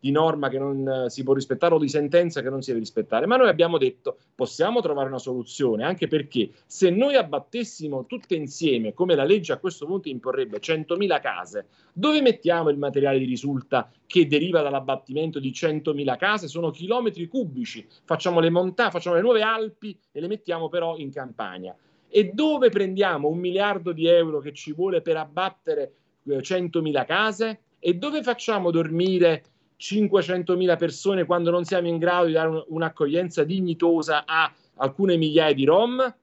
di norma che non eh, si può rispettare o di sentenza che non si deve rispettare, ma noi abbiamo detto possiamo trovare una soluzione, anche perché se noi abbattessimo tutte insieme, come la legge a questo punto imporrebbe, 100.000 case, dove mettiamo il materiale di risulta che deriva dall'abbattimento di 100.000 case? Sono chilometri cubici, facciamo le montagne, facciamo le nuove Alpi e le mettiamo però in campagna. E dove prendiamo un miliardo di euro che ci vuole per abbattere 100.000 eh, case? E dove facciamo dormire 500.000 persone quando non siamo in grado di dare un, un'accoglienza dignitosa a alcune migliaia di rom?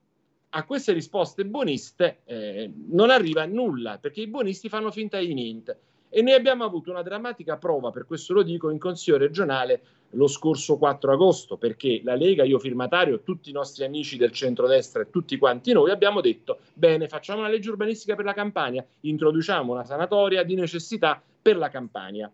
A queste risposte buoniste eh, non arriva nulla perché i buonisti fanno finta di niente. E noi abbiamo avuto una drammatica prova, per questo lo dico, in Consiglio regionale lo scorso 4 agosto, perché la Lega, io firmatario, tutti i nostri amici del centrodestra e tutti quanti noi abbiamo detto, bene, facciamo una legge urbanistica per la Campania, introduciamo una sanatoria di necessità per la Campania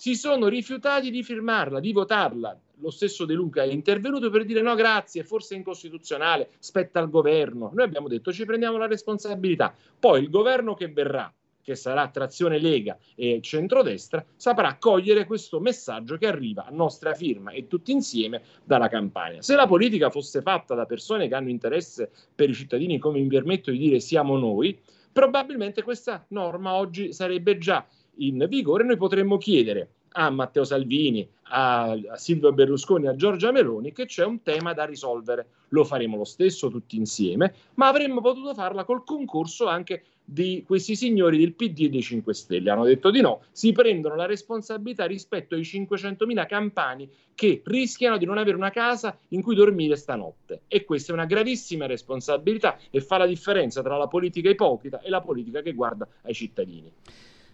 si sono rifiutati di firmarla, di votarla. Lo stesso De Luca è intervenuto per dire no, grazie, forse è incostituzionale, spetta al governo. Noi abbiamo detto ci prendiamo la responsabilità. Poi il governo che verrà, che sarà trazione Lega e centrodestra, saprà cogliere questo messaggio che arriva a nostra firma e tutti insieme dalla campagna. Se la politica fosse fatta da persone che hanno interesse per i cittadini, come mi permetto di dire siamo noi, probabilmente questa norma oggi sarebbe già in vigore, noi potremmo chiedere a Matteo Salvini, a, a Silvio Berlusconi, a Giorgia Meloni che c'è un tema da risolvere. Lo faremo lo stesso tutti insieme, ma avremmo potuto farla col concorso anche di questi signori del PD e dei 5 Stelle. Hanno detto di no, si prendono la responsabilità rispetto ai 500.000 campani che rischiano di non avere una casa in cui dormire stanotte. E questa è una gravissima responsabilità e fa la differenza tra la politica ipocrita e la politica che guarda ai cittadini.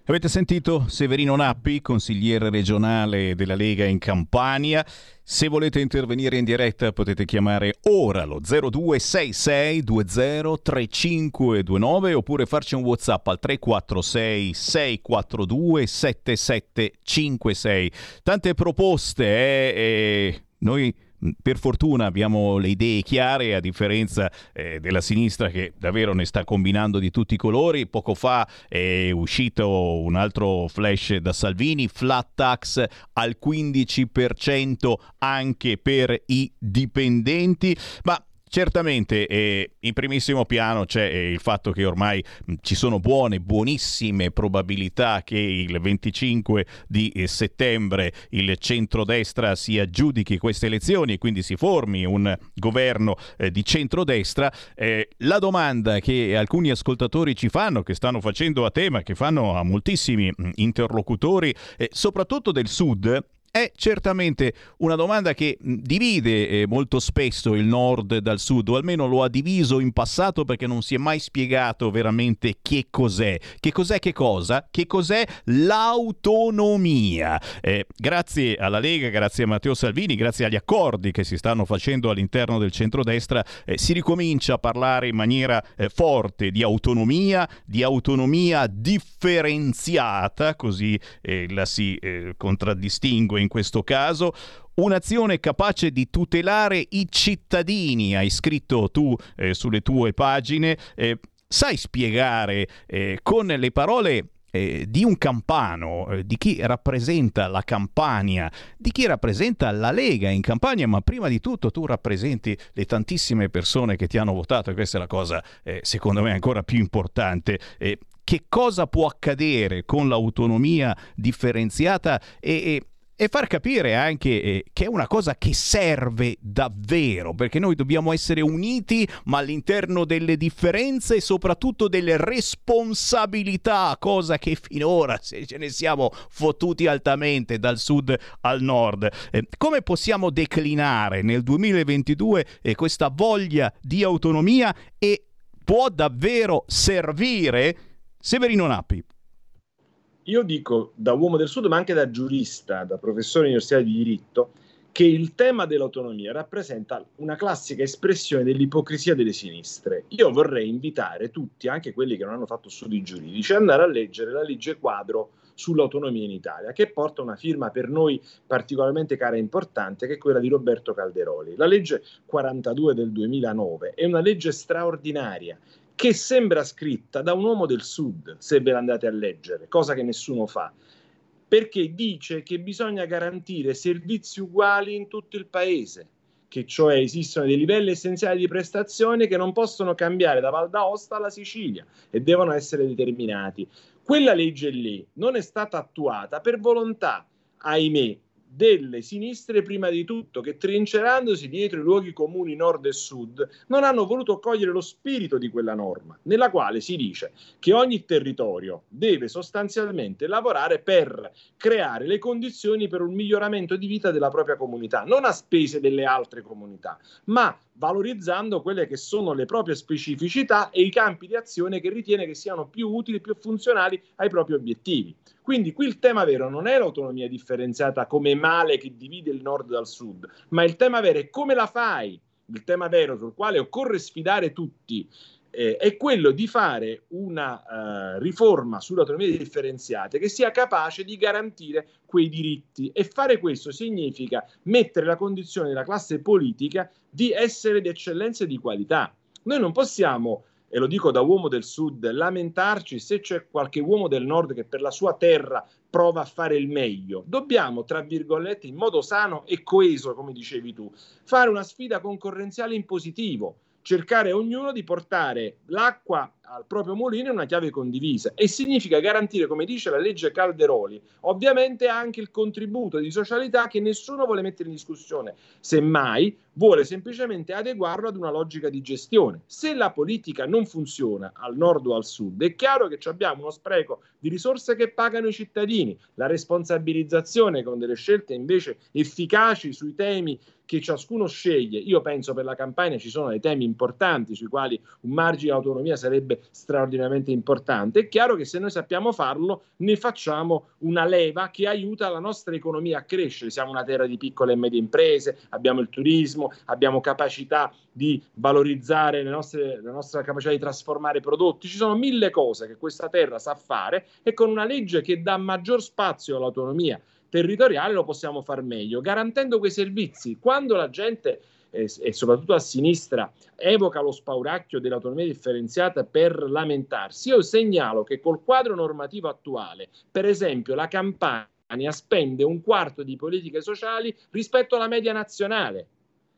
Avete sentito Severino Nappi, consigliere regionale della Lega in Campania. Se volete intervenire in diretta potete chiamare ora lo 0266203529 oppure farci un WhatsApp al 346 642 7756. Tante proposte, eh, eh, noi per fortuna abbiamo le idee chiare, a differenza eh, della sinistra che davvero ne sta combinando di tutti i colori. Poco fa è uscito un altro flash da Salvini, flat tax al 15% anche per i dipendenti, ma Certamente eh, in primissimo piano c'è eh, il fatto che ormai ci sono buone, buonissime probabilità che il 25 di eh, settembre il centrodestra si aggiudichi queste elezioni e quindi si formi un governo eh, di centrodestra. Eh, la domanda che alcuni ascoltatori ci fanno, che stanno facendo a tema, che fanno a moltissimi interlocutori, soprattutto del sud, È certamente una domanda che divide eh, molto spesso il nord dal sud, o almeno lo ha diviso in passato perché non si è mai spiegato veramente che cos'è. Che cos'è che cosa? Che cos'è l'autonomia? Eh, grazie alla Lega, grazie a Matteo Salvini, grazie agli accordi che si stanno facendo all'interno del centrodestra, eh, si ricomincia a parlare in maniera eh, forte di autonomia, di autonomia differenziata, così eh, la si eh, contraddistingue in questo caso, un'azione capace di tutelare i cittadini, hai scritto tu eh, sulle tue pagine. Eh, sai spiegare eh, con le parole eh, di un campano, eh, di chi rappresenta la Campania, di chi rappresenta la Lega in Campania, ma prima di tutto tu rappresenti le tantissime persone che ti hanno votato e questa è la cosa eh, secondo me ancora più importante. Eh, che cosa può accadere con l'autonomia differenziata e, e e far capire anche eh, che è una cosa che serve davvero, perché noi dobbiamo essere uniti, ma all'interno delle differenze e soprattutto delle responsabilità, cosa che finora se ce ne siamo fottuti altamente dal sud al nord. Eh, come possiamo declinare nel 2022 eh, questa voglia di autonomia e può davvero servire? Severino Nappi, io dico da uomo del Sud, ma anche da giurista, da professore universitario di diritto, che il tema dell'autonomia rappresenta una classica espressione dell'ipocrisia delle sinistre. Io vorrei invitare tutti, anche quelli che non hanno fatto studi giuridici, ad andare a leggere la legge quadro sull'autonomia in Italia, che porta una firma per noi particolarmente cara e importante, che è quella di Roberto Calderoli. La legge 42 del 2009 è una legge straordinaria che sembra scritta da un uomo del sud, se ve l'andate a leggere, cosa che nessuno fa, perché dice che bisogna garantire servizi uguali in tutto il paese, che cioè esistono dei livelli essenziali di prestazione che non possono cambiare da Val d'Aosta alla Sicilia e devono essere determinati. Quella legge lì non è stata attuata per volontà, ahimè, delle sinistre prima di tutto, che trincerandosi dietro i luoghi comuni nord e sud, non hanno voluto cogliere lo spirito di quella norma, nella quale si dice che ogni territorio deve sostanzialmente lavorare per creare le condizioni per un miglioramento di vita della propria comunità, non a spese delle altre comunità, ma valorizzando quelle che sono le proprie specificità e i campi di azione che ritiene che siano più utili, più funzionali ai propri obiettivi. Quindi qui il tema vero non è l'autonomia differenziata come male che divide il nord dal sud, ma il tema vero è come la fai. Il tema vero sul quale occorre sfidare tutti eh, è quello di fare una uh, riforma sull'autonomia differenziata che sia capace di garantire quei diritti e fare questo significa mettere la condizione della classe politica di essere di eccellenza e di qualità. Noi non possiamo e lo dico da uomo del sud, lamentarci se c'è qualche uomo del nord che per la sua terra prova a fare il meglio. Dobbiamo, tra virgolette, in modo sano e coeso, come dicevi tu, fare una sfida concorrenziale in positivo cercare ognuno di portare l'acqua al proprio mulino in una chiave condivisa e significa garantire, come dice la legge Calderoli, ovviamente anche il contributo di socialità che nessuno vuole mettere in discussione, semmai vuole semplicemente adeguarlo ad una logica di gestione. Se la politica non funziona al nord o al sud, è chiaro che abbiamo uno spreco di risorse che pagano i cittadini, la responsabilizzazione con delle scelte invece efficaci sui temi che ciascuno sceglie. Io penso per la campagna ci sono dei temi importanti sui quali un margine di autonomia sarebbe straordinariamente importante. È chiaro che se noi sappiamo farlo, ne facciamo una leva che aiuta la nostra economia a crescere. Siamo una terra di piccole e medie imprese, abbiamo il turismo, abbiamo capacità di valorizzare nostre, la nostra capacità di trasformare prodotti. Ci sono mille cose che questa terra sa fare e con una legge che dà maggior spazio all'autonomia territoriale lo possiamo far meglio, garantendo quei servizi. Quando la gente e soprattutto a sinistra evoca lo spauracchio dell'autonomia differenziata per lamentarsi, io segnalo che col quadro normativo attuale, per esempio, la Campania spende un quarto di politiche sociali rispetto alla media nazionale.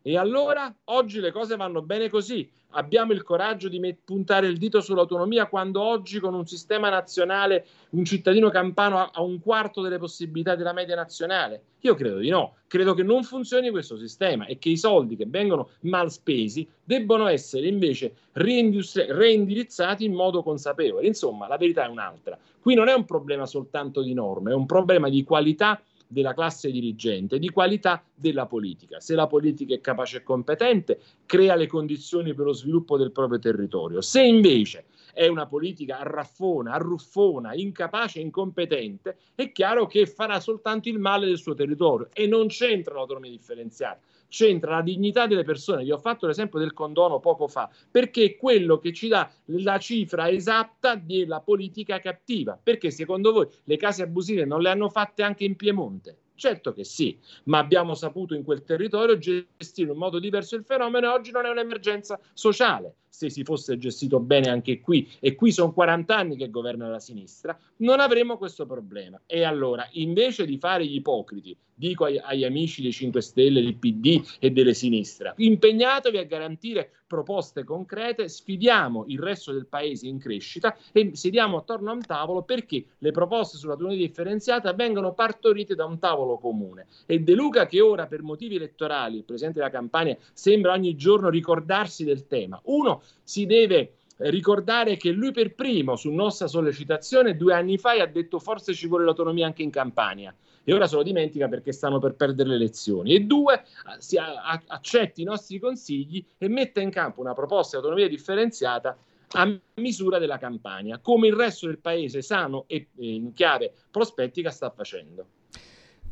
E allora oggi le cose vanno bene così. Abbiamo il coraggio di met- puntare il dito sull'autonomia quando oggi con un sistema nazionale un cittadino campano ha, ha un quarto delle possibilità della media nazionale? Io credo di no. Credo che non funzioni questo sistema e che i soldi che vengono mal spesi debbono essere invece reindirizzati in modo consapevole. Insomma, la verità è un'altra. Qui non è un problema soltanto di norme, è un problema di qualità della classe dirigente, di qualità della politica. Se la politica è capace e competente, crea le condizioni per lo sviluppo del proprio territorio. Se invece è una politica arraffona, arruffona, incapace, incompetente, è chiaro che farà soltanto il male del suo territorio e non c'entra l'autonomia differenziata c'entra la dignità delle persone. Vi ho fatto l'esempio del condono poco fa, perché è quello che ci dà la cifra esatta della politica cattiva. Perché secondo voi le case abusive non le hanno fatte anche in Piemonte? Certo che sì, ma abbiamo saputo in quel territorio gestire in modo diverso il fenomeno e oggi non è un'emergenza sociale. Se si fosse gestito bene anche qui, e qui sono 40 anni che governa la sinistra, non avremmo questo problema. E allora, invece di fare gli ipocriti, dico agli, agli amici dei 5 Stelle, del PD e delle sinistra, impegnatevi a garantire proposte concrete, sfidiamo il resto del paese in crescita e sediamo attorno a un tavolo perché le proposte sull'autonomia differenziata vengano partorite da un tavolo comune. E De Luca che ora per motivi elettorali, il Presidente della Campania, sembra ogni giorno ricordarsi del tema. Uno, si deve ricordare che lui per primo, su nostra sollecitazione, due anni fa ha detto forse ci vuole l'autonomia anche in Campania e ora se lo dimentica perché stanno per perdere le elezioni. E due, si a, accetti i nostri consigli e metta in campo una proposta di autonomia differenziata a misura della Campania, come il resto del paese sano e in chiave prospettica sta facendo.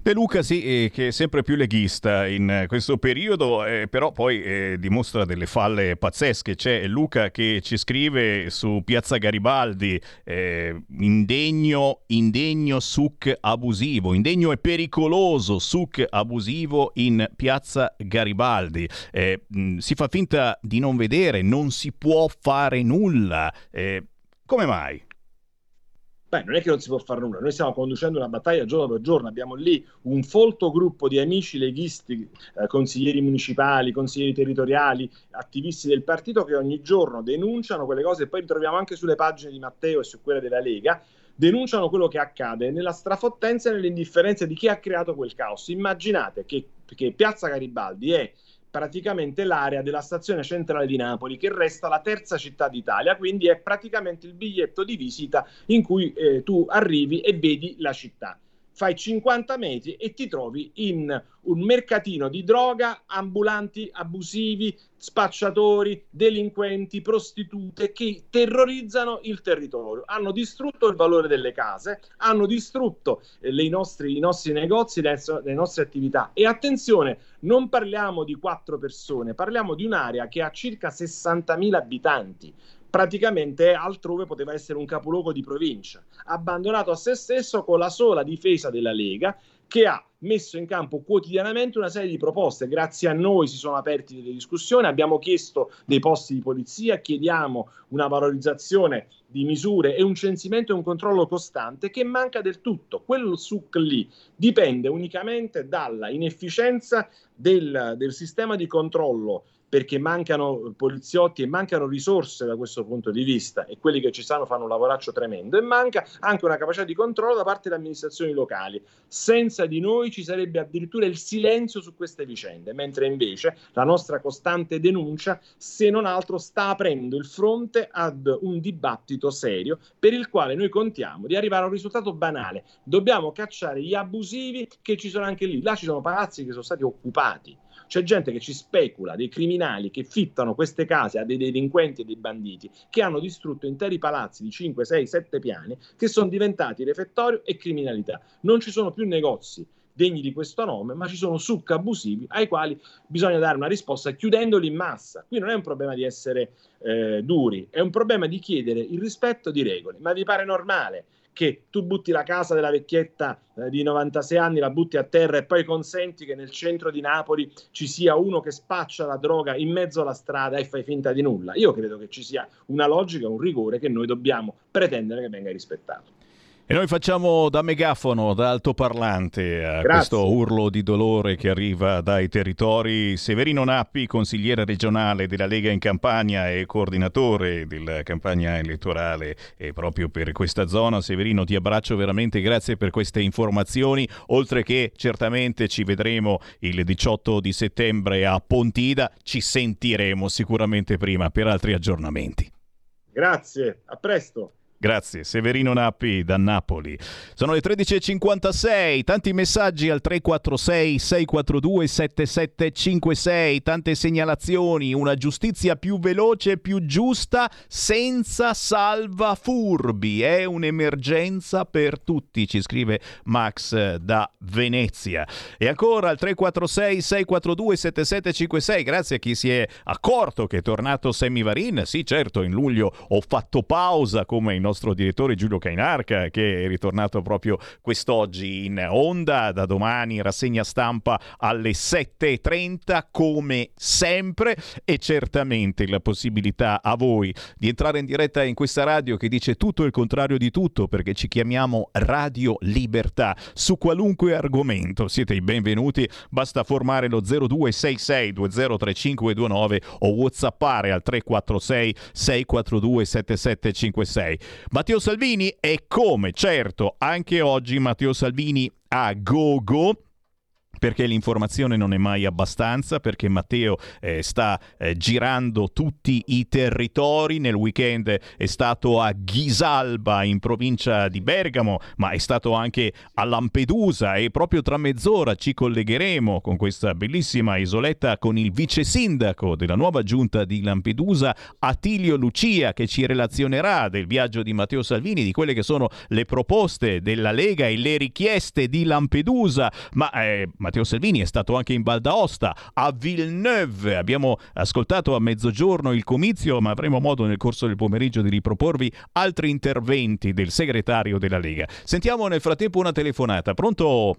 De Luca sì, eh, che è sempre più leghista in eh, questo periodo, eh, però poi eh, dimostra delle falle pazzesche. C'è Luca che ci scrive su Piazza Garibaldi, eh, indegno, indegno suc abusivo, indegno e pericoloso suc abusivo in Piazza Garibaldi. Mh, si fa finta di non vedere, non si può fare nulla. come mai? Beh, non è che non si può fare nulla, noi stiamo conducendo una battaglia giorno per giorno, abbiamo lì un folto gruppo di amici leghisti, eh, consiglieri municipali, consiglieri territoriali, attivisti del partito che ogni giorno denunciano quelle cose. E poi ritroviamo anche sulle pagine di Matteo e su quelle della Lega, denunciano quello che accade nella strafottenza e nell'indifferenza di chi ha creato quel caos. Immaginate che, che Piazza Garibaldi è praticamente l'area della stazione centrale di Napoli, che resta la terza città d'Italia, quindi è praticamente il biglietto di visita in cui eh, tu arrivi e vedi la città fai 50 metri e ti trovi in un mercatino di droga, ambulanti abusivi, spacciatori, delinquenti, prostitute che terrorizzano il territorio. Hanno distrutto il valore delle case, hanno distrutto eh, nostri, i nostri negozi, le, le nostre attività. E attenzione, non parliamo di quattro persone, parliamo di un'area che ha circa 60.000 abitanti praticamente altrove poteva essere un capoluogo di provincia, abbandonato a se stesso con la sola difesa della Lega che ha messo in campo quotidianamente una serie di proposte. Grazie a noi si sono aperti delle discussioni, abbiamo chiesto dei posti di polizia, chiediamo una valorizzazione di misure e un censimento e un controllo costante che manca del tutto. Quello SUC lì dipende unicamente dalla inefficienza del, del sistema di controllo perché mancano poliziotti e mancano risorse da questo punto di vista e quelli che ci stanno fanno un lavoraccio tremendo e manca anche una capacità di controllo da parte delle amministrazioni locali. Senza di noi ci sarebbe addirittura il silenzio su queste vicende, mentre invece la nostra costante denuncia, se non altro, sta aprendo il fronte ad un dibattito serio per il quale noi contiamo di arrivare a un risultato banale. Dobbiamo cacciare gli abusivi che ci sono anche lì. Là ci sono palazzi che sono stati occupati c'è gente che ci specula, dei criminali che fittano queste case a dei delinquenti e dei banditi che hanno distrutto interi palazzi di 5, 6, 7 piani che sono diventati refettorio e criminalità. Non ci sono più negozi degni di questo nome, ma ci sono succ abusivi ai quali bisogna dare una risposta chiudendoli in massa. Qui non è un problema di essere eh, duri, è un problema di chiedere il rispetto di regole. Ma vi pare normale che tu butti la casa della vecchietta eh, di 96 anni, la butti a terra e poi consenti che nel centro di Napoli ci sia uno che spaccia la droga in mezzo alla strada e fai finta di nulla. Io credo che ci sia una logica, un rigore che noi dobbiamo pretendere che venga rispettato. E noi facciamo da megafono, da altoparlante a Grazie. questo urlo di dolore che arriva dai territori. Severino Nappi, consigliere regionale della Lega in Campania e coordinatore della campagna elettorale e proprio per questa zona. Severino, ti abbraccio veramente, grazie per queste informazioni, oltre che certamente ci vedremo il 18 di settembre a Pontida, ci sentiremo sicuramente prima per altri aggiornamenti. Grazie, a presto. Grazie, Severino Nappi da Napoli. Sono le 13.56, tanti messaggi al 346 642 7756, tante segnalazioni, una giustizia più veloce e più giusta senza salva furbi. È un'emergenza per tutti, ci scrive Max da Venezia. E ancora al 346 642 7756, grazie a chi si è accorto che è tornato Sammy Varin. Sì, certo, in luglio ho fatto pausa come il nostro direttore Giulio Cainarca che è ritornato proprio quest'oggi in onda, da domani rassegna stampa alle 7.30 come sempre e certamente la possibilità a voi di entrare in diretta in questa radio che dice tutto il contrario di tutto perché ci chiamiamo Radio Libertà su qualunque argomento. Siete i benvenuti, basta formare lo 0266 203529 o whatsappare al 346 642 7756. Matteo Salvini è come, certo, anche oggi Matteo Salvini a go-go perché l'informazione non è mai abbastanza, perché Matteo eh, sta eh, girando tutti i territori, nel weekend è stato a Ghisalba in provincia di Bergamo, ma è stato anche a Lampedusa e proprio tra mezz'ora ci collegheremo con questa bellissima isoletta con il vice sindaco della nuova giunta di Lampedusa, Attilio Lucia, che ci relazionerà del viaggio di Matteo Salvini, di quelle che sono le proposte della Lega e le richieste di Lampedusa, ma eh, Salvini è stato anche in Val d'Aosta, a Villeneuve. Abbiamo ascoltato a mezzogiorno il comizio, ma avremo modo nel corso del pomeriggio di riproporvi altri interventi del segretario della Lega. Sentiamo nel frattempo una telefonata. Pronto?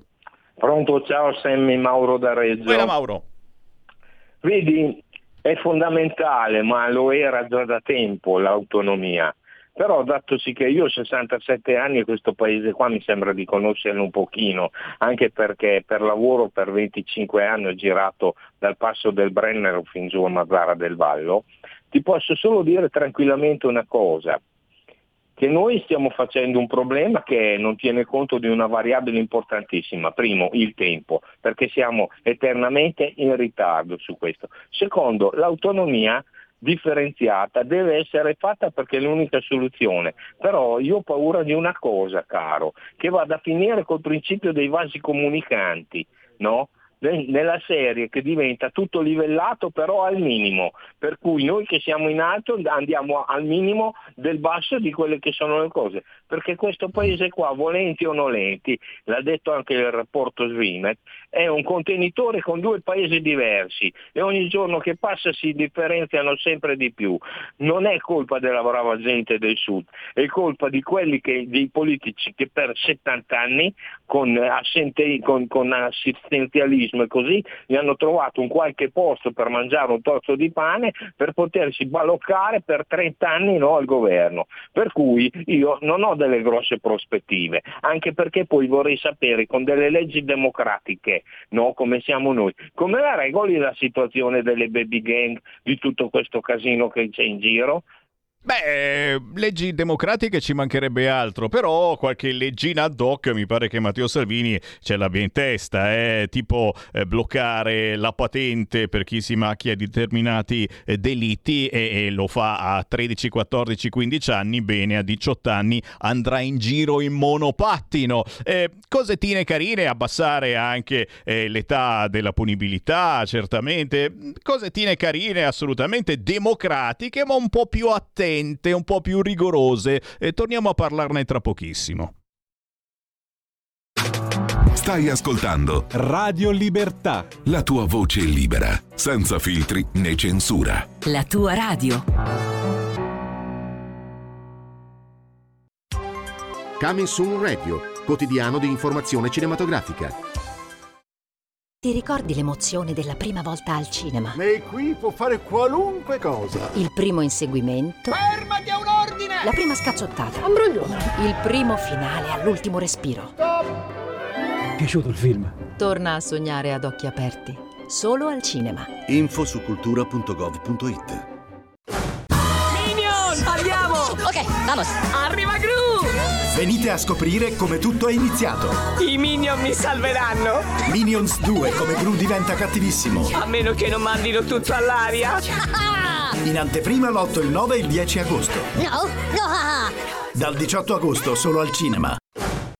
Pronto, ciao Sammy Mauro da Reggio. Buona Mauro. Vedi, è fondamentale, ma lo era già da tempo l'autonomia. Però datosi che io ho 67 anni e questo paese qua mi sembra di conoscerlo un pochino, anche perché per lavoro per 25 anni ho girato dal passo del Brennero fin giù a Mazzara del Vallo, ti posso solo dire tranquillamente una cosa, che noi stiamo facendo un problema che non tiene conto di una variabile importantissima. Primo, il tempo, perché siamo eternamente in ritardo su questo. Secondo, l'autonomia differenziata deve essere fatta perché è l'unica soluzione. Però io ho paura di una cosa, caro, che vada a finire col principio dei vasi comunicanti, no? nella serie che diventa tutto livellato però al minimo, per cui noi che siamo in alto andiamo al minimo del basso di quelle che sono le cose, perché questo paese qua, volenti o nolenti, l'ha detto anche il rapporto Svimet, è un contenitore con due paesi diversi e ogni giorno che passa si differenziano sempre di più. Non è colpa della brava gente del sud, è colpa di quelli che, dei politici che per 70 anni con, assente, con, con assistenzialismo e così gli hanno trovato un qualche posto per mangiare un tozzo di pane per potersi baloccare per 30 anni no, al governo. Per cui io non ho delle grosse prospettive, anche perché poi vorrei sapere con delle leggi democratiche, no, come siamo noi, come la regoli la situazione delle baby gang, di tutto questo casino che c'è in giro? Beh, leggi democratiche ci mancherebbe altro, però qualche leggina ad hoc mi pare che Matteo Salvini ce l'abbia in testa, eh? tipo eh, bloccare la patente per chi si macchia di determinati eh, delitti e, e, lo fa a 13, 14, 15 anni, bene, a 18 anni andrà in giro in monopattino. Eh, cosettine carine, abbassare anche eh, l'età della punibilità, certamente, cosettine carine, assolutamente democratiche, ma un po' più attente un po' più rigorose e torniamo a parlarne tra pochissimo. Stai ascoltando Radio Libertà. La tua voce libera, senza filtri né censura. La tua radio. Coming Soon Radio, quotidiano di informazione cinematografica. Ti ricordi l'emozione della prima volta al cinema? Lei qui può fare qualunque cosa. Il primo inseguimento. Fermati a un ordine! La prima scazzottata. Ambroglione. Il primo finale all'ultimo respiro. Stop! Piaciuto il film? Torna a sognare ad occhi aperti. Solo al cinema. Info su cultura.gov.it Minion! Andiamo! Ok, vamos. Arriva Gru! Venite a scoprire come tutto è iniziato. I Minion mi salveranno? Minions 2, come Gru diventa cattivissimo. A meno che non mandino tutto all'aria. In anteprima l'8, il 9 e il 10 agosto. No, no. Dal 18 agosto solo al cinema.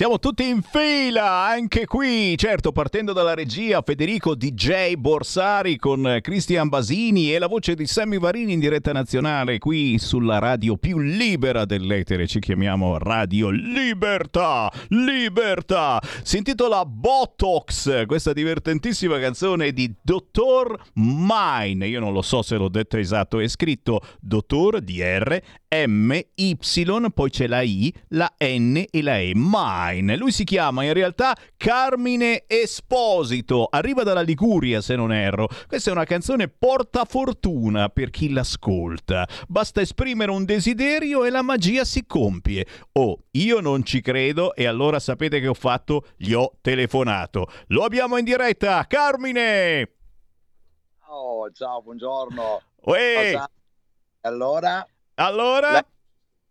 Siamo tutti in fila, anche qui, certo, partendo dalla regia, Federico DJ Borsari con Cristian Basini e la voce di Sammy Varini in diretta nazionale qui sulla radio più libera dell'etere, ci chiamiamo Radio Libertà, Libertà. Si intitola Botox, questa divertentissima canzone di Dottor Mine. Io non lo so se l'ho detto esatto, è scritto Dottor DR M Y, poi c'è la I, la N e la E. Mine. Lui si chiama in realtà Carmine Esposito. Arriva dalla Liguria, se non erro. Questa è una canzone portafortuna per chi l'ascolta. Basta esprimere un desiderio e la magia si compie. Oh, io non ci credo e allora sapete che ho fatto? Gli ho telefonato. Lo abbiamo in diretta, Carmine! Oh, ciao, buongiorno. Uè! Allora? Allora? La-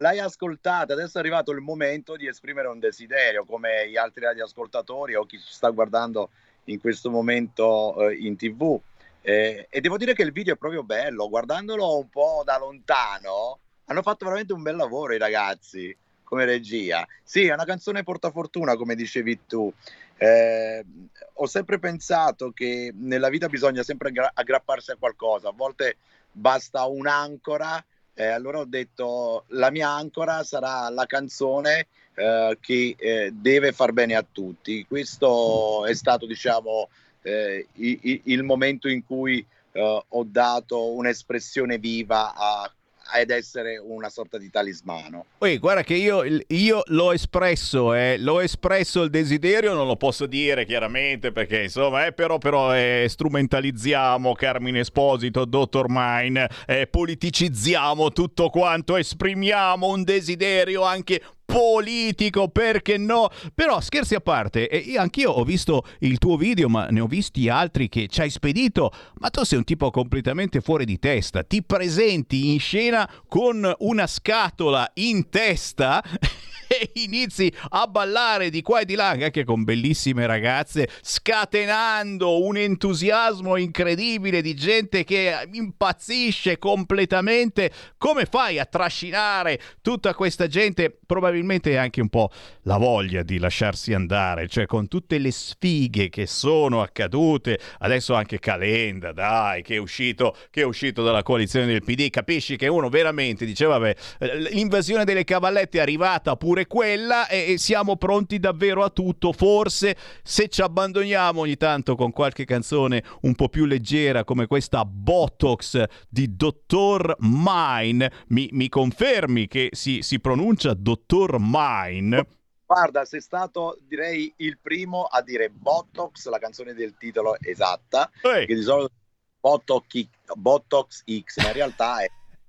L'hai ascoltata, adesso è arrivato il momento di esprimere un desiderio, come gli altri radioascoltatori o chi ci sta guardando in questo momento eh, in tv. Eh, e devo dire che il video è proprio bello, guardandolo un po' da lontano, hanno fatto veramente un bel lavoro i ragazzi come regia. Sì, è una canzone portafortuna, come dicevi tu. Eh, ho sempre pensato che nella vita bisogna sempre aggra- aggrapparsi a qualcosa, a volte basta un'ancora. Eh, allora ho detto la mia ancora sarà la canzone eh, che eh, deve far bene a tutti. Questo è stato, diciamo, eh, i- i- il momento in cui eh, ho dato un'espressione viva a- ad essere una sorta di talismano. Uè, guarda che io, io l'ho espresso, eh, l'ho espresso il desiderio, non lo posso dire chiaramente perché insomma, eh, però, però eh, strumentalizziamo Carmine Esposito, Dottor Mine, eh, politicizziamo tutto quanto, esprimiamo un desiderio anche politico, perché no? Però scherzi a parte, e io- anch'io ho visto il tuo video, ma ne ho visti altri che ci hai spedito, ma tu sei un tipo completamente fuori di testa, ti presenti in scena con una scatola in testa e inizi a ballare di qua e di là, anche con bellissime ragazze, scatenando un entusiasmo incredibile di gente che impazzisce completamente. Come fai a trascinare tutta questa gente? Probabilmente anche un po' la voglia di lasciarsi andare, cioè con tutte le sfighe che sono accadute. Adesso anche Calenda, dai, che è uscito, che è uscito dalla coalizione del PD. Capisci che uno veramente dice, vabbè, eh, l'invasione delle cavallette è arrivata pure quella e e siamo pronti davvero a tutto. Forse se ci abbandoniamo ogni tanto con qualche canzone un po' più leggera come questa Botox di Dottor Mine, mi, mi confermi che si, si pronuncia Dottor Mine? Guarda, sei stato direi il primo a dire Botox, la canzone del titolo esatta, che di solito Botox, Botox X, ma in realtà è,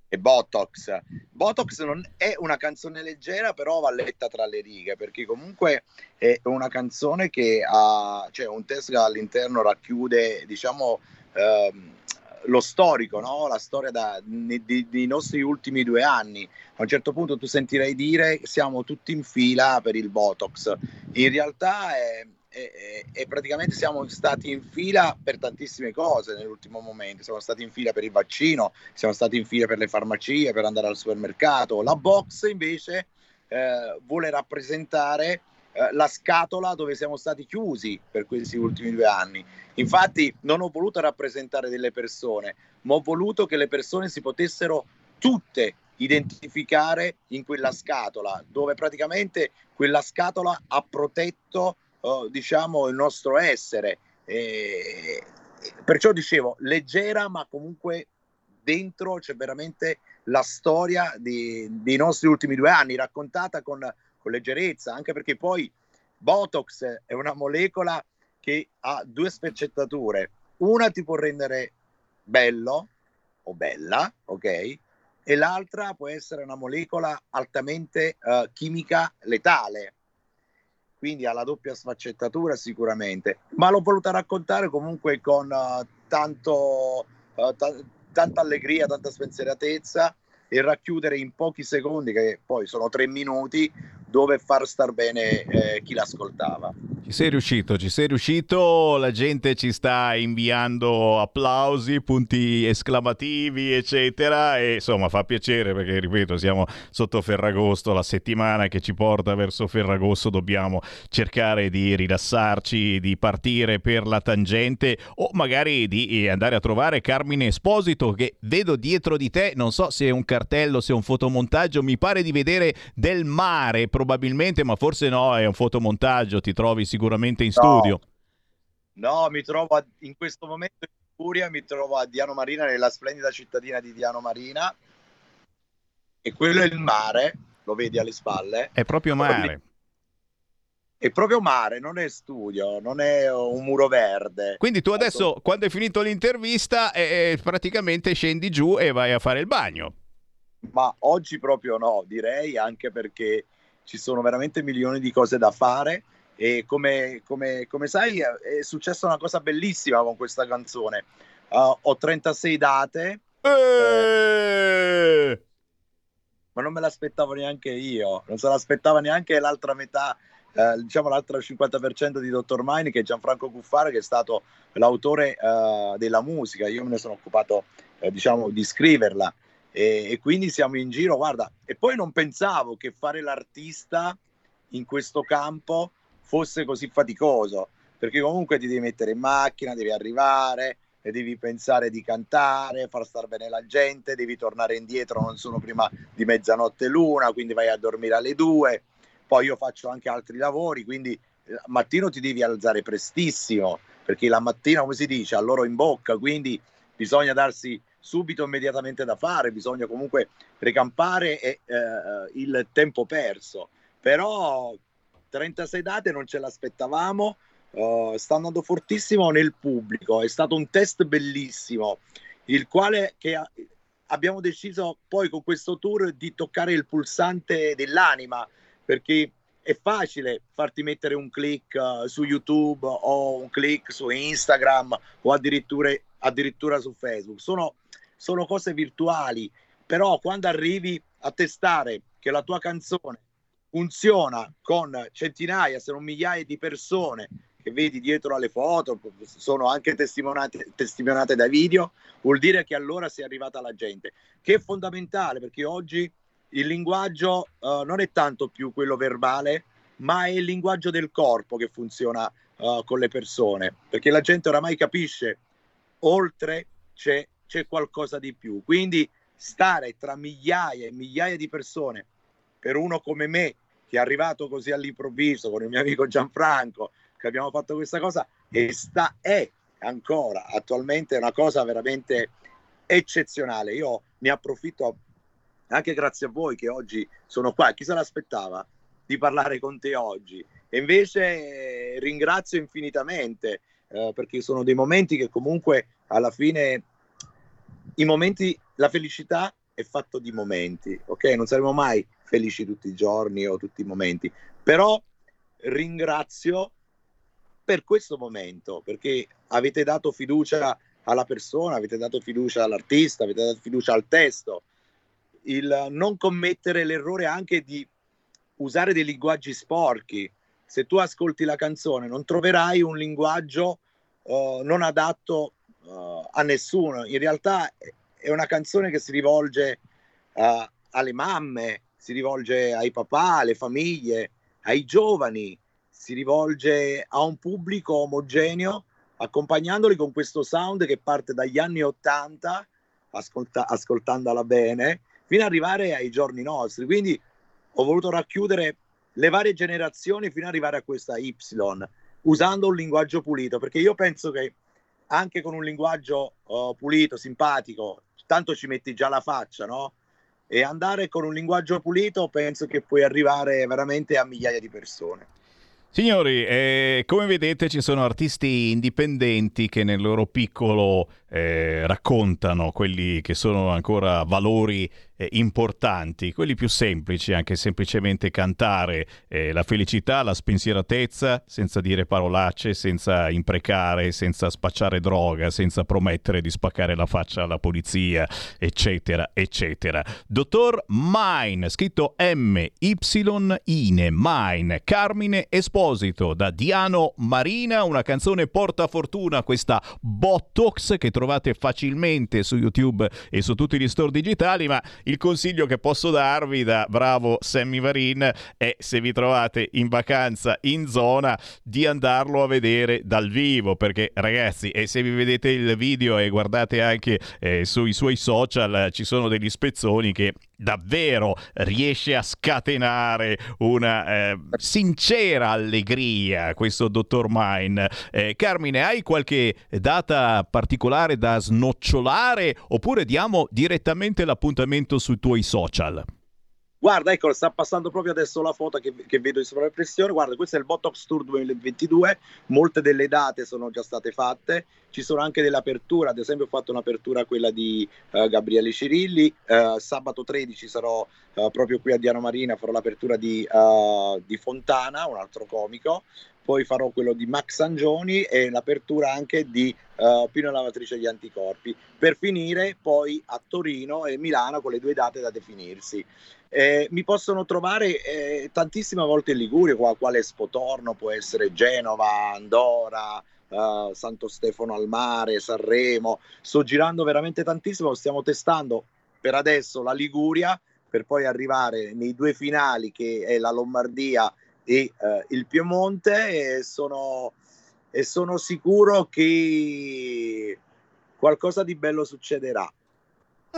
è Botox. Botox non è una canzone leggera, però va letta tra le righe, perché comunque è una canzone che ha, cioè un testo che all'interno racchiude, diciamo, ehm, lo storico, no? la storia da- di- dei nostri ultimi due anni. A un certo punto tu sentirai dire siamo tutti in fila per il Botox. In realtà è- è- è praticamente siamo stati in fila per tantissime cose nell'ultimo momento. Siamo stati in fila per il vaccino, siamo stati in fila per le farmacie, per andare al supermercato. La box invece eh, vuole rappresentare eh, la scatola dove siamo stati chiusi per questi ultimi due anni. Infatti non ho voluto rappresentare delle persone, ma ho voluto che le persone si potessero tutte identificare in quella scatola, dove praticamente quella scatola ha protetto, eh, diciamo, il nostro essere. E- perciò dicevo, leggera, ma comunque dentro c'è veramente la storia di- dei nostri ultimi due anni, raccontata con, con leggerezza, anche perché poi Botox è una molecola che ha due sfaccettature. Una ti può rendere bello o bella, ok? E l'altra può essere una molecola altamente eh, chimica letale. Quindi ha la doppia sfaccettatura sicuramente, ma l'ho voluta raccontare comunque con eh, tanto, eh, ta- tanta allegria, tanta spensieratezza e racchiudere in pochi secondi, che poi sono tre minuti, dove far star bene eh, chi l'ascoltava. Ci sei riuscito, ci sei riuscito, la gente ci sta inviando applausi, punti esclamativi, eccetera, e insomma fa piacere perché, ripeto, siamo sotto Ferragosto, la settimana che ci porta verso Ferragosto, dobbiamo cercare di rilassarci, di partire per la tangente o magari di eh, andare a trovare Carmine Esposito che vedo dietro di te, non so se è un cartello, se è un fotomontaggio, mi pare di vedere del mare probabilmente, ma forse no, è un fotomontaggio, ti trovi sicuramente in studio. No, mi trovo a- in questo momento in Liguria, mi trovo a Diano Marina, nella splendida cittadina di Diano Marina, e quello è il mare, lo vedi alle spalle. È proprio mare. È proprio mare, non è studio, non è un muro verde. Quindi tu adesso, quando hai finito l'intervista, eh, eh, praticamente scendi giù e vai a fare il bagno. Ma oggi proprio no, direi, anche perché ci sono veramente milioni di cose da fare e come, come- come sai è successa una cosa bellissima con questa canzone. Uh, ho 36 date Eh! Ma non me l'aspettavo neanche io, non se l'aspettava neanche l'altra metà, eh, diciamo l'altro 50% di Dottor Mine, che è Gianfranco Cuffare, che è stato l'autore eh, della musica. Io me ne sono occupato, eh, diciamo, di scriverla. E, e quindi siamo in giro, guarda, e poi non pensavo che fare l'artista in questo campo fosse così faticoso, perché comunque ti devi mettere in macchina, devi arrivare, e devi pensare di cantare, far star bene la gente, devi tornare indietro non sono prima di mezzanotte l'una, quindi vai a dormire alle due. Poi io faccio anche altri lavori, quindi eh, mattino ti devi alzare prestissimo, perché la mattina, come si dice, a loro in bocca, quindi bisogna darsi subito immediatamente da fare, bisogna comunque recampare e, eh, il tempo perso. Però 36 date non ce l'aspettavamo, uh, sta andando fortissimo nel pubblico, è stato un test bellissimo, il quale ha, abbiamo deciso poi con questo tour di toccare il pulsante dell'anima, perché è facile farti mettere un click uh, su YouTube o un click su Instagram o addirittura, addirittura su Facebook. Sono, sono cose virtuali, però quando arrivi a testare che la tua canzone funziona con centinaia, se non migliaia di persone che vedi dietro alle foto, sono anche testimoniate, testimoniate da video, vuol dire che allora si è arrivata alla gente, che è fondamentale perché oggi il linguaggio uh, non è tanto più quello verbale, ma è il linguaggio del corpo che funziona uh, con le persone, perché la gente oramai capisce, oltre c'è, c'è qualcosa di più. Quindi stare tra migliaia e migliaia di persone, per uno come me, che è arrivato così all'improvviso con il mio amico Gianfranco, che abbiamo fatto questa cosa e sta, è ancora attualmente una cosa veramente eccezionale. Io ne approfitto anche grazie a voi che oggi sono qua. Chi se l'aspettava di parlare con te oggi? E invece eh, ringrazio infinitamente eh, perché sono dei momenti che comunque alla fine i momenti, la felicità è fatto di momenti, ok? Non saremo mai felici tutti i giorni o tutti i momenti, però ringrazio per questo momento, perché avete dato fiducia alla persona, avete dato fiducia all'artista, avete dato fiducia al testo, il non commettere l'errore anche di usare dei linguaggi sporchi. Se tu ascolti la canzone non troverai un linguaggio uh, non adatto uh, a nessuno. In realtà è una canzone che si rivolge uh, alle mamme, si rivolge ai papà, alle famiglie, ai giovani, si rivolge a un pubblico omogeneo, accompagnandoli con questo sound che parte dagli anni 80, ascolta- ascoltandola bene, fino ad arrivare ai giorni nostri. Quindi ho voluto racchiudere le varie generazioni fino ad arrivare a questa Y, usando un linguaggio pulito, perché io penso che anche con un linguaggio uh, pulito, simpatico, tanto ci metti già la faccia, no? E andare con un linguaggio pulito penso che puoi arrivare veramente a migliaia di persone. Signori, eh, come vedete ci sono artisti indipendenti che nel loro piccolo eh, raccontano quelli che sono ancora valori eh, importanti, quelli più semplici, anche semplicemente cantare eh, la felicità, la spensieratezza, senza dire parolacce, senza imprecare, senza spacciare droga, senza promettere di spaccare la faccia alla polizia, eccetera, eccetera. Dottor Mine, scritto M-Y-Ine, Mine, Carmine Esposito, da Diano Marina, una canzone portafortuna, questa Botox che trovate facilmente su YouTube e su tutti gli store digitali, ma il consiglio che posso darvi da bravo Sammy Varin è se vi trovate in vacanza in zona di andarlo a vedere dal vivo perché ragazzi e se vi vedete il video e guardate anche eh, sui suoi social ci sono degli spezzoni che davvero riesce a scatenare una eh, sincera allegria questo dottor Mine. Eh, Carmine, hai qualche data particolare da snocciolare oppure diamo direttamente l'appuntamento sui tuoi social? Guarda, ecco, sta passando proprio adesso la foto che, che vedo in sovrappressione. Guarda, questo è il Botox Tour 2022. Molte delle date sono già state fatte. Ci sono anche delle aperture. Ad esempio, ho fatto un'apertura quella di uh, Gabriele Cirilli. Uh, sabato 13 sarò uh, proprio qui a Diano Marina. Farò l'apertura di, di, Fontana, un altro comico. Poi farò quello di Max Sangioni e l'apertura anche di uh, Pino Lavatrice di Anticorpi, per finire poi a Torino e Milano con le due date da definirsi. Eh, mi possono trovare eh, tantissime volte in Liguria, qua, quale Spotorno, può essere Genova, Andora, uh, Santo Stefano al mare, Sanremo. Sto girando veramente tantissimo, stiamo testando per adesso la Liguria per poi arrivare nei due finali che è la Lombardia e uh, il Piemonte e sono, e sono sicuro che qualcosa di bello succederà.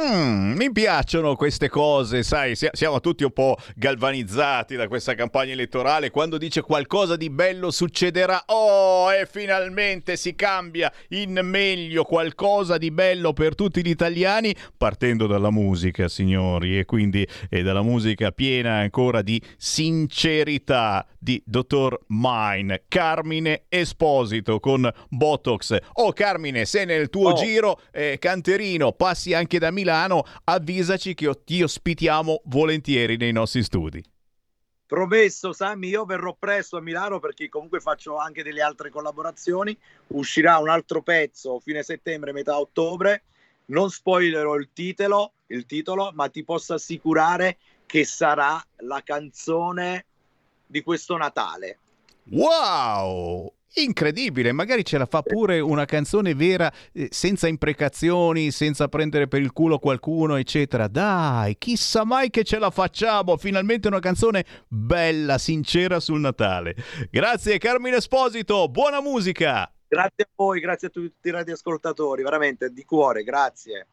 Mm, mi piacciono queste cose, sai, siamo tutti un po' galvanizzati da questa campagna elettorale. Quando dice qualcosa di bello succederà, oh, e finalmente si cambia in meglio qualcosa di bello per tutti gli italiani, partendo dalla musica, signori, e quindi e dalla musica piena ancora di sincerità di Dottor Mine, Carmine Esposito con Botox. Oh, Carmine, se nel tuo oh. giro eh, canterino passi anche da me Milano, avvisaci che ti ospitiamo volentieri nei nostri studi. Promesso, Sammy, io verrò presto a Milano perché comunque faccio anche delle altre collaborazioni. Uscirà un altro pezzo fine settembre, metà ottobre. Non spoilerò il titolo, il titolo, ma ti posso assicurare che sarà la canzone di questo Natale. Wow! Incredibile, magari ce la fa pure una canzone vera, eh, senza imprecazioni, senza prendere per il culo qualcuno, eccetera. Dai, chissà mai che ce la facciamo. Finalmente una canzone bella, sincera sul Natale. Grazie Carmine Esposito, buona musica. Grazie a voi, grazie a tutti i radioascoltatori, veramente di cuore, grazie.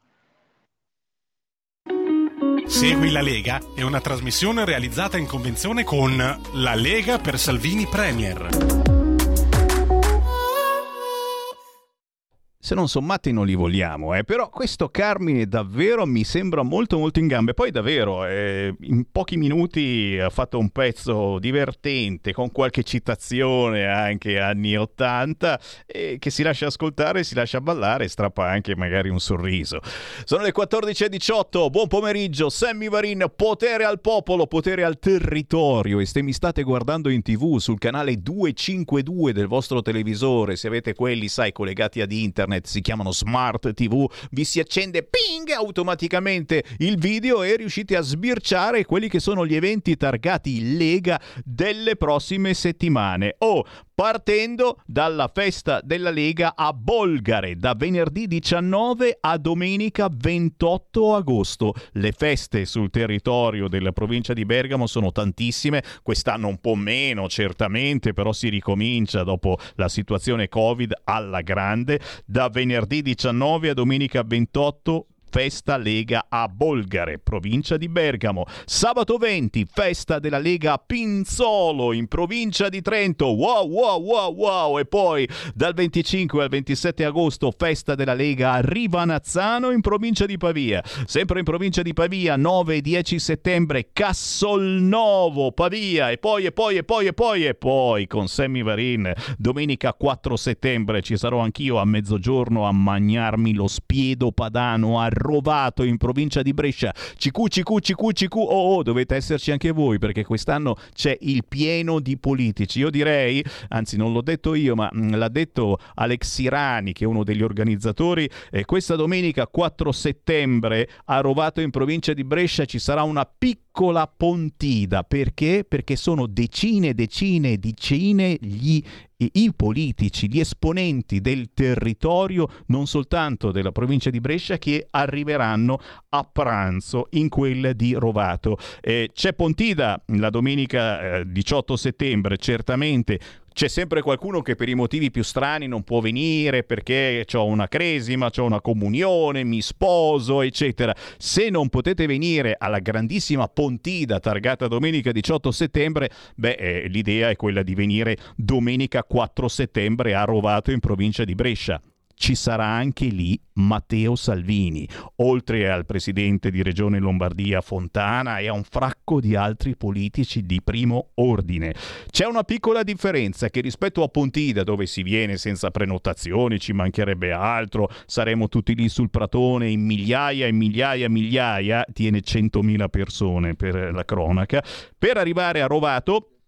Segui la Lega è una trasmissione realizzata in convenzione con La Lega per Salvini Premier. Se non sommati non li vogliamo, eh. però questo Carmine davvero mi sembra molto molto in gambe. Poi davvero eh, in pochi minuti ha fatto un pezzo divertente con qualche citazione anche anni 80 eh, che si lascia ascoltare, si lascia ballare e strappa anche magari un sorriso. Sono le 14.18, buon pomeriggio, Sammy Varin, potere al popolo, potere al territorio e se mi state guardando in tv sul canale 252 del vostro televisore, se avete quelli sai collegati ad internet, internet, si chiamano smart TV, vi si accende ping automaticamente il video e riuscite a sbirciare quelli che sono gli eventi targati Lega delle prossime settimane. Oh, partendo dalla festa della Lega a Bolgare da venerdì 19 a domenica 28 agosto. Le feste sul territorio della provincia di Bergamo sono tantissime, quest'anno un po' meno certamente, però si ricomincia dopo la situazione Covid alla grande. Da venerdì 19 a domenica 28 Festa Lega a Bolgare, provincia di Bergamo. Sabato 20, festa della Lega a Pinzolo, in provincia di Trento. Wow, wow, wow, wow. E poi dal 25 al 27 agosto, festa della Lega a Rivanazzano, in provincia di Pavia. Sempre in provincia di Pavia, 9 e 10 settembre, Cassolnovo, Pavia. E poi, e poi, e poi, e poi, e poi, con Sammy Varin, domenica 4 settembre, ci sarò anch'io a mezzogiorno a mangiarmi lo spiedo padano a Rovato in provincia di Brescia. CQ, CQ, CQ, CQ. Oh, oh, dovete esserci anche voi perché quest'anno c'è il pieno di politici. Io direi, anzi non l'ho detto io, ma mm, l'ha detto Alex Sirani, che è uno degli organizzatori, eh, questa domenica 4 settembre a Rovato in provincia di Brescia ci sarà una piccola pontida. Perché? Perché sono decine e decine e decine gli i politici, gli esponenti del territorio, non soltanto della provincia di Brescia, che arriveranno a pranzo in quella di Rovato. Eh, c'è Pontida la domenica eh, 18 settembre, certamente c'è sempre qualcuno che per i motivi più strani non può venire perché ho una cresima, ho una comunione, mi sposo, eccetera. Se non potete venire alla grandissima Pontida targata domenica 18 settembre, beh, eh, l'idea è quella di venire domenica 4 settembre a Rovato in provincia di Brescia ci sarà anche lì Matteo Salvini, oltre al presidente di Regione Lombardia Fontana e a un fracco di altri politici di primo ordine. C'è una piccola differenza che rispetto a Pontida, dove si viene senza prenotazioni, ci mancherebbe altro, saremo tutti lì sul pratone in migliaia e migliaia e migliaia, tiene 100.000 persone per la cronaca, per arrivare a Rovato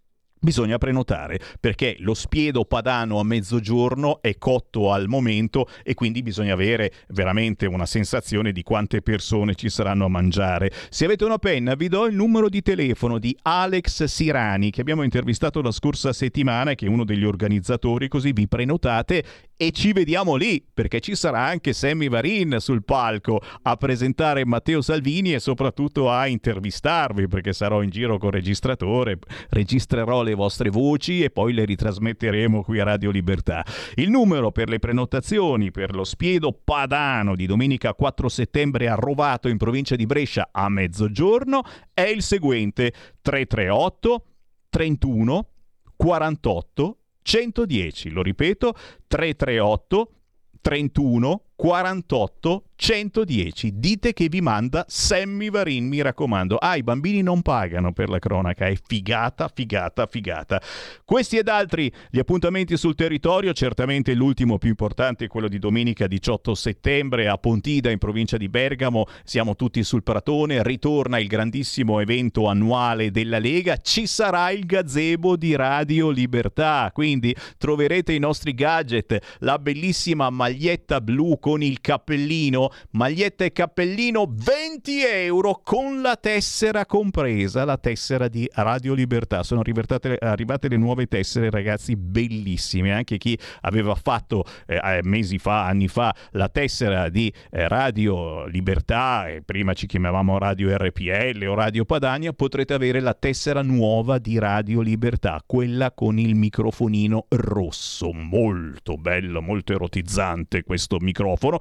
Bisogna prenotare perché lo spiedo padano a mezzogiorno è cotto al momento e quindi bisogna avere veramente una sensazione di quante persone ci saranno a mangiare. Se avete una penna vi do il numero di telefono di Alex Sirani che abbiamo intervistato la scorsa settimana che è uno degli organizzatori così vi prenotate e ci vediamo lì perché ci sarà anche Sammy Varin sul palco a presentare Matteo Salvini e soprattutto a intervistarvi perché sarò in giro con registratore, registrerò le vostre voci e poi le ritrasmetteremo qui a Radio Libertà. Il numero per le prenotazioni per lo spiedo padano di domenica 4 settembre a Rovato in provincia di Brescia a mezzogiorno è il seguente 338 31 48 110, lo ripeto, 338 31 48 110. Dite che vi manda Sammy Varin, mi raccomando. Ah, i bambini non pagano per la cronaca, è figata, figata, figata. Questi ed altri gli appuntamenti sul territorio, certamente l'ultimo più importante è quello di domenica 18 settembre a Pontida in provincia di Bergamo. Siamo tutti sul Pratone, ritorna il grandissimo evento annuale della Lega, ci sarà il gazebo di Radio Libertà, quindi troverete i nostri gadget, la bellissima maglietta blu con il cappellino, maglietta e cappellino 20 euro con la tessera compresa, la tessera di Radio Libertà. Sono arrivate le nuove tessere, ragazzi, bellissime. Anche chi aveva fatto eh, eh, mesi fa, anni fa, la tessera di eh, Radio Libertà, e prima ci chiamavamo Radio RPL o Radio Padania, potrete avere la tessera nuova di Radio Libertà, quella con il microfonino rosso. Molto bello, molto erotizzante questo microfono microfono.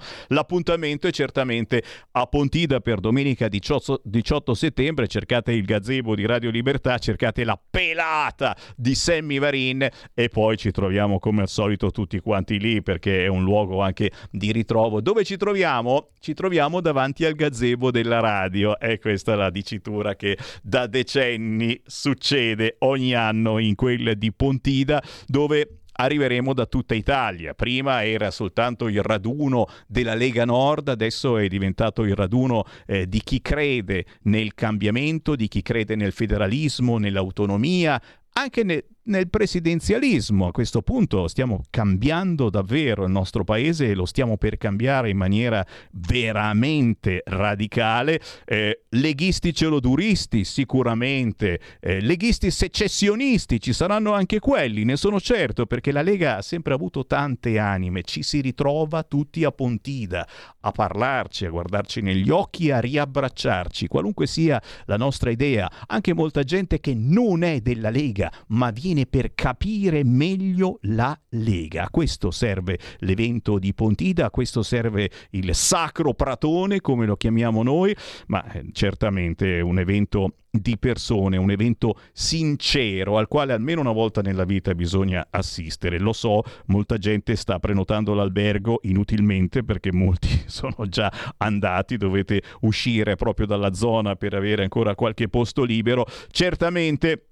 L'appuntamento è certamente a Pontida per domenica 18, 18 settembre. Cercate il gazebo di Radio Libertà, cercate la pelata di Sammy Varin e poi ci troviamo come al solito tutti quanti lì perché è un luogo anche di ritrovo. Dove ci troviamo? Ci troviamo davanti al gazebo della radio. E questa è la dicitura che da decenni succede ogni anno in quel di Pontida dove arriveremo da tutta Italia. Prima era soltanto il raduno della Lega Nord, adesso è diventato il raduno eh, di chi crede nel cambiamento, di chi crede nel federalismo, nell'autonomia, anche ne- nel presidenzialismo. A questo punto stiamo cambiando davvero il nostro paese e lo stiamo per cambiare in maniera veramente radicale. Eh, leghisti celoduristi sicuramente, eh, leghisti secessionisti ci saranno anche quelli, ne sono certo, perché la Lega ha sempre avuto tante anime, ci si ritrova tutti a Pontida a parlarci, a guardarci negli occhi, a riabbracciarci, qualunque sia la nostra idea. Anche molta gente che non è della Lega, ma viene viene per capire meglio la Lega. A questo serve l'evento di Pontida, a questo serve il Sacro Pratone, come lo chiamiamo noi, ma eh, certamente un evento di persone, un evento sincero al quale almeno una volta nella vita bisogna assistere. Lo so, molta gente sta prenotando l'albergo inutilmente perché molti sono già andati, dovete uscire proprio dalla zona per avere ancora qualche posto libero. Certamente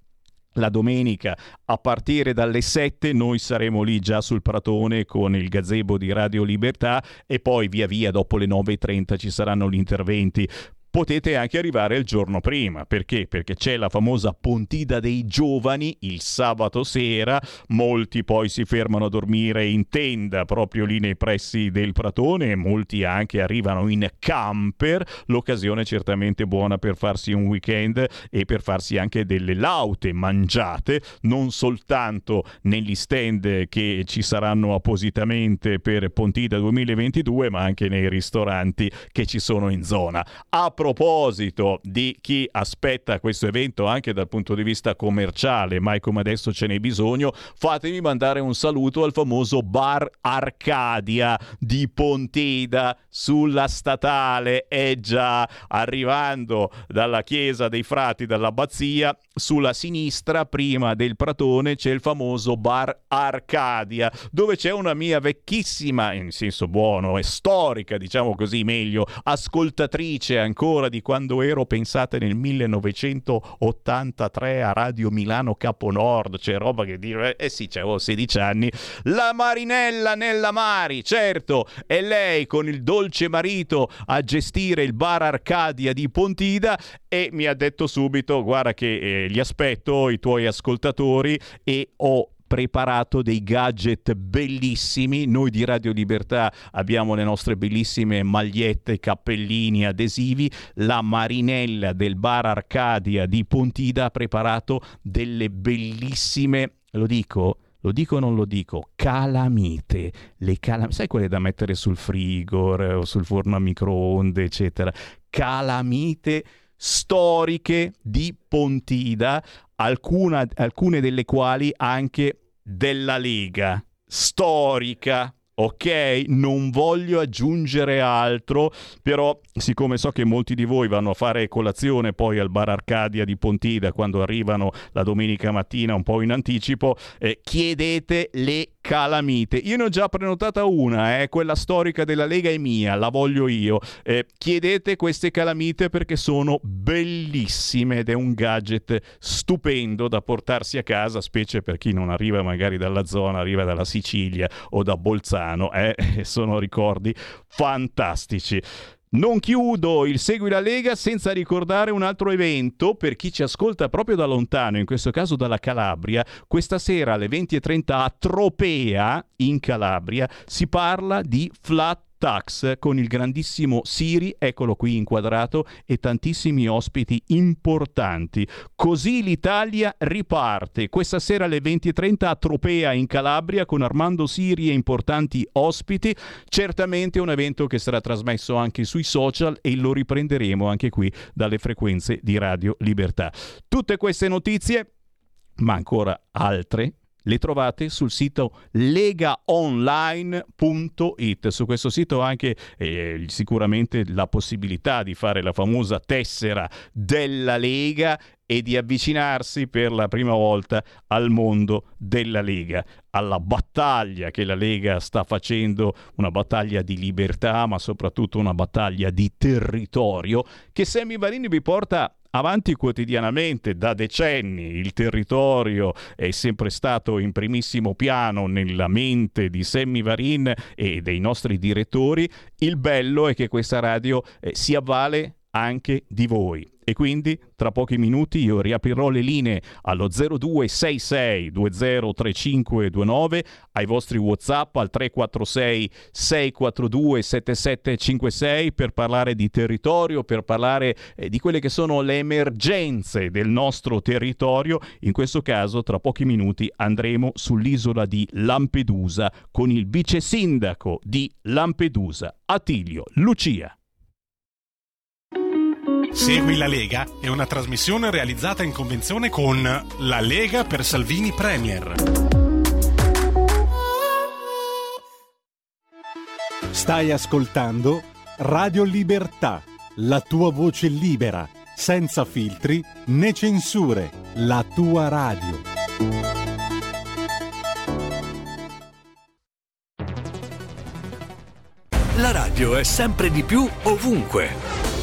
la domenica a partire dalle 7 noi saremo lì già sul Pratone con il gazebo di Radio Libertà e poi via via dopo le 9.30 ci saranno gli interventi potete anche arrivare il giorno prima. Perché? Perché c'è la famosa Pontida dei Giovani il sabato sera, molti poi si fermano a dormire in tenda proprio lì nei pressi del Pratone, molti anche arrivano in camper, l'occasione è certamente buona per farsi un weekend e per farsi anche delle laute mangiate, non soltanto negli stand che ci saranno appositamente per Pontida 2022, ma anche nei ristoranti che ci sono in zona. A proposito di chi aspetta questo evento anche dal punto di vista commerciale, mai come adesso ce n'è bisogno, fatemi mandare un saluto al famoso bar Arcadia di Pontida sulla statale. È già arrivando dalla chiesa dei frati dall'abbazia, sulla sinistra, prima del Pratone, c'è il famoso bar Arcadia, dove c'è una mia vecchissima, in senso buono e storica, diciamo così meglio, ascoltatrice ancora ancora di quando ero, pensate, nel 1983 a Radio Milano Caponord, c'è roba che dire, eh sì, c'avevo 16 anni, la Marinella nella Mari, certo, e lei con il dolce marito a gestire il bar Arcadia di Pontida e mi ha detto subito, guarda che eh, li aspetto, i tuoi ascoltatori, e ho preparato dei gadget bellissimi. Noi di Radio Libertà abbiamo le nostre bellissime magliette, cappellini, adesivi. La Marinella del bar Arcadia di Pontida ha preparato delle bellissime, lo dico, lo dico o non lo dico, calamite. Le calam- sai quelle da mettere sul frigo o sul forno a microonde, eccetera. Calamite storiche di Pontida, alcuna, alcune delle quali anche della Lega storica ok? Non voglio aggiungere altro, però siccome so che molti di voi vanno a fare colazione poi al bar Arcadia di Pontida quando arrivano la domenica mattina un po' in anticipo, eh, chiedete le calamite. Io ne ho già prenotata una, eh, quella storica della Lega è mia, la voglio io. Eh, chiedete queste calamite perché sono bellissime ed è un gadget stupendo da portarsi a casa, specie per chi non arriva magari dalla zona, arriva dalla Sicilia o da Bolzano. Eh? Sono ricordi fantastici. Non chiudo il Segui la Lega senza ricordare un altro evento per chi ci ascolta proprio da lontano, in questo caso dalla Calabria. Questa sera alle 20.30 a Tropea, in Calabria, si parla di flat Tax con il grandissimo Siri, eccolo qui inquadrato, e tantissimi ospiti importanti. Così l'Italia riparte. Questa sera alle 20.30 a Tropea in Calabria con Armando Siri e importanti ospiti. Certamente un evento che sarà trasmesso anche sui social e lo riprenderemo anche qui dalle frequenze di Radio Libertà. Tutte queste notizie ma ancora altre le trovate sul sito legaonline.it. Su questo sito anche eh, sicuramente la possibilità di fare la famosa tessera della Lega e di avvicinarsi per la prima volta al mondo della Lega, alla battaglia che la Lega sta facendo, una battaglia di libertà, ma soprattutto una battaglia di territorio che Sammy Varini vi porta avanti quotidianamente da decenni. Il territorio è sempre stato in primissimo piano nella mente di Sammy Varin e dei nostri direttori. Il bello è che questa radio eh, si avvale anche di voi e quindi tra pochi minuti io riaprirò le linee allo 0266 203529 ai vostri whatsapp al 346 642 7756 per parlare di territorio per parlare eh, di quelle che sono le emergenze del nostro territorio. In questo caso tra pochi minuti andremo sull'isola di Lampedusa con il vice sindaco di Lampedusa Attilio Lucia Segui la Lega è una trasmissione realizzata in convenzione con La Lega per Salvini Premier. Stai ascoltando Radio Libertà, la tua voce libera, senza filtri né censure, la tua radio. La radio è sempre di più ovunque.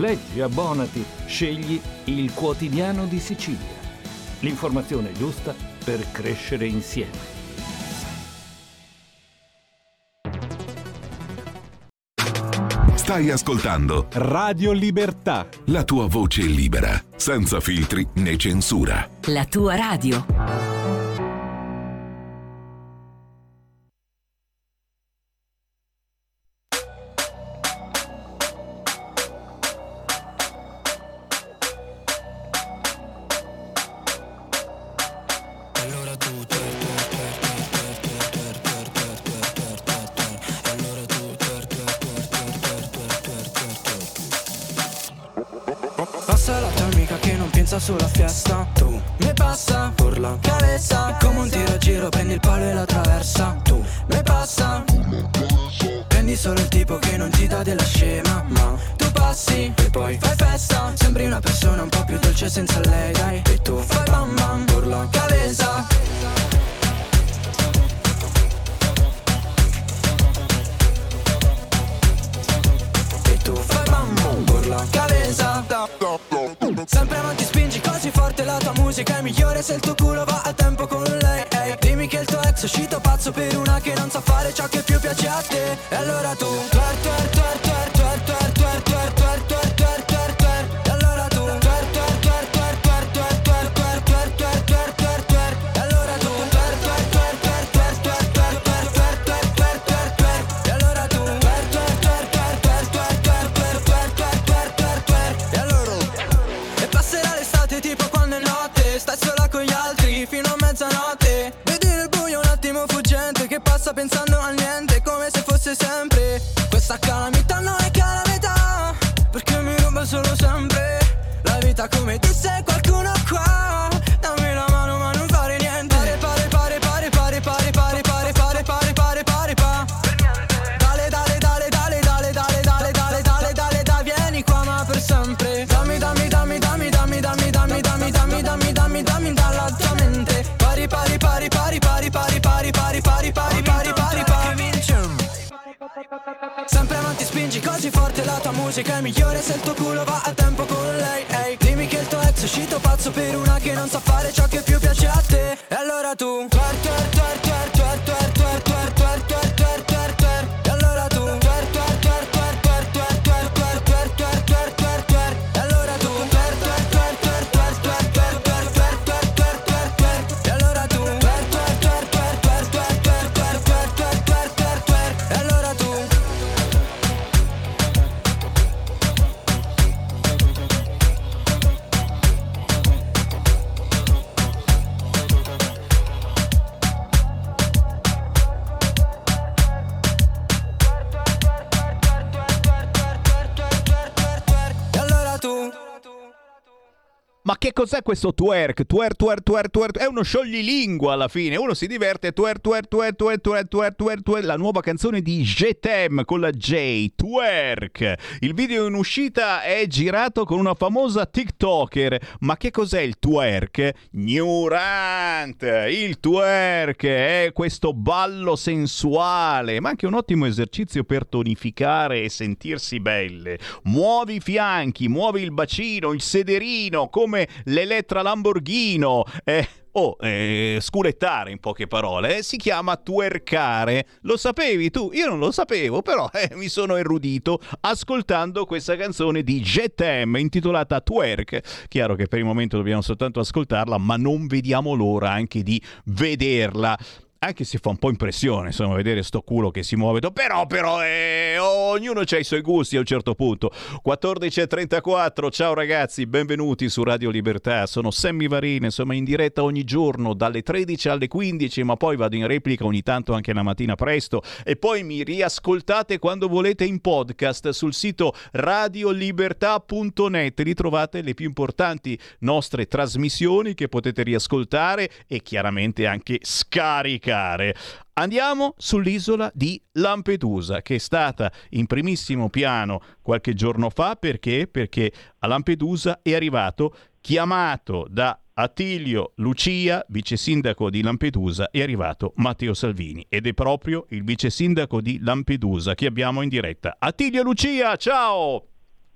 Leggi, abbonati, scegli il quotidiano di Sicilia. L'informazione giusta per crescere insieme. Stai ascoltando Radio Libertà. la tua voce libera, senza filtri né censura. La tua radio. È uscito pazzo per una che non sa fare ciò che più piace a te. E allora tu twer twer twer cos'è questo twerk? Twerk, twerk, twerk, twerk. È uno scioglilingua alla fine. Uno si diverte. Twerk, twerk, twerk, twerk, twerk, twerk, twerk, twerk. La nuova canzone di Jetem con la J. Twerk. Il video in uscita è girato con una famosa TikToker. Ma che cos'è il twerk? Newrant. Il twerk è questo ballo sensuale, ma anche un ottimo esercizio per tonificare e sentirsi belle. Muovi i fianchi, muovi il bacino, il sederino, come l'Elettra Lamborghino. Eh, o eh, sculettare in poche parole, eh, si chiama twerkare. Lo sapevi tu? Io non lo sapevo, però eh, mi sono erudito ascoltando questa canzone di Jetem intitolata Twerk. Chiaro che per il momento dobbiamo soltanto ascoltarla, ma non vediamo l'ora anche di vederla anche se fa un po' impressione, insomma, vedere sto culo che si muove. Però, però, eh, ognuno ha i suoi gusti a un certo punto. 14.34, ciao ragazzi, benvenuti su Radio Libertà. Sono Sammy Varin, insomma, in diretta ogni giorno dalle 13 alle 15, ma poi vado in replica ogni tanto anche la mattina presto. E poi mi riascoltate quando volete in podcast sul sito radiolibertà.net. Lì trovate le più importanti nostre trasmissioni che potete riascoltare e chiaramente anche scaricare. Andiamo sull'isola di Lampedusa, che è stata in primissimo piano qualche giorno fa perché? Perché a Lampedusa è arrivato chiamato da Attilio Lucia, vice sindaco di Lampedusa, è arrivato Matteo Salvini ed è proprio il vice sindaco di Lampedusa che abbiamo in diretta. Attilio Lucia, ciao!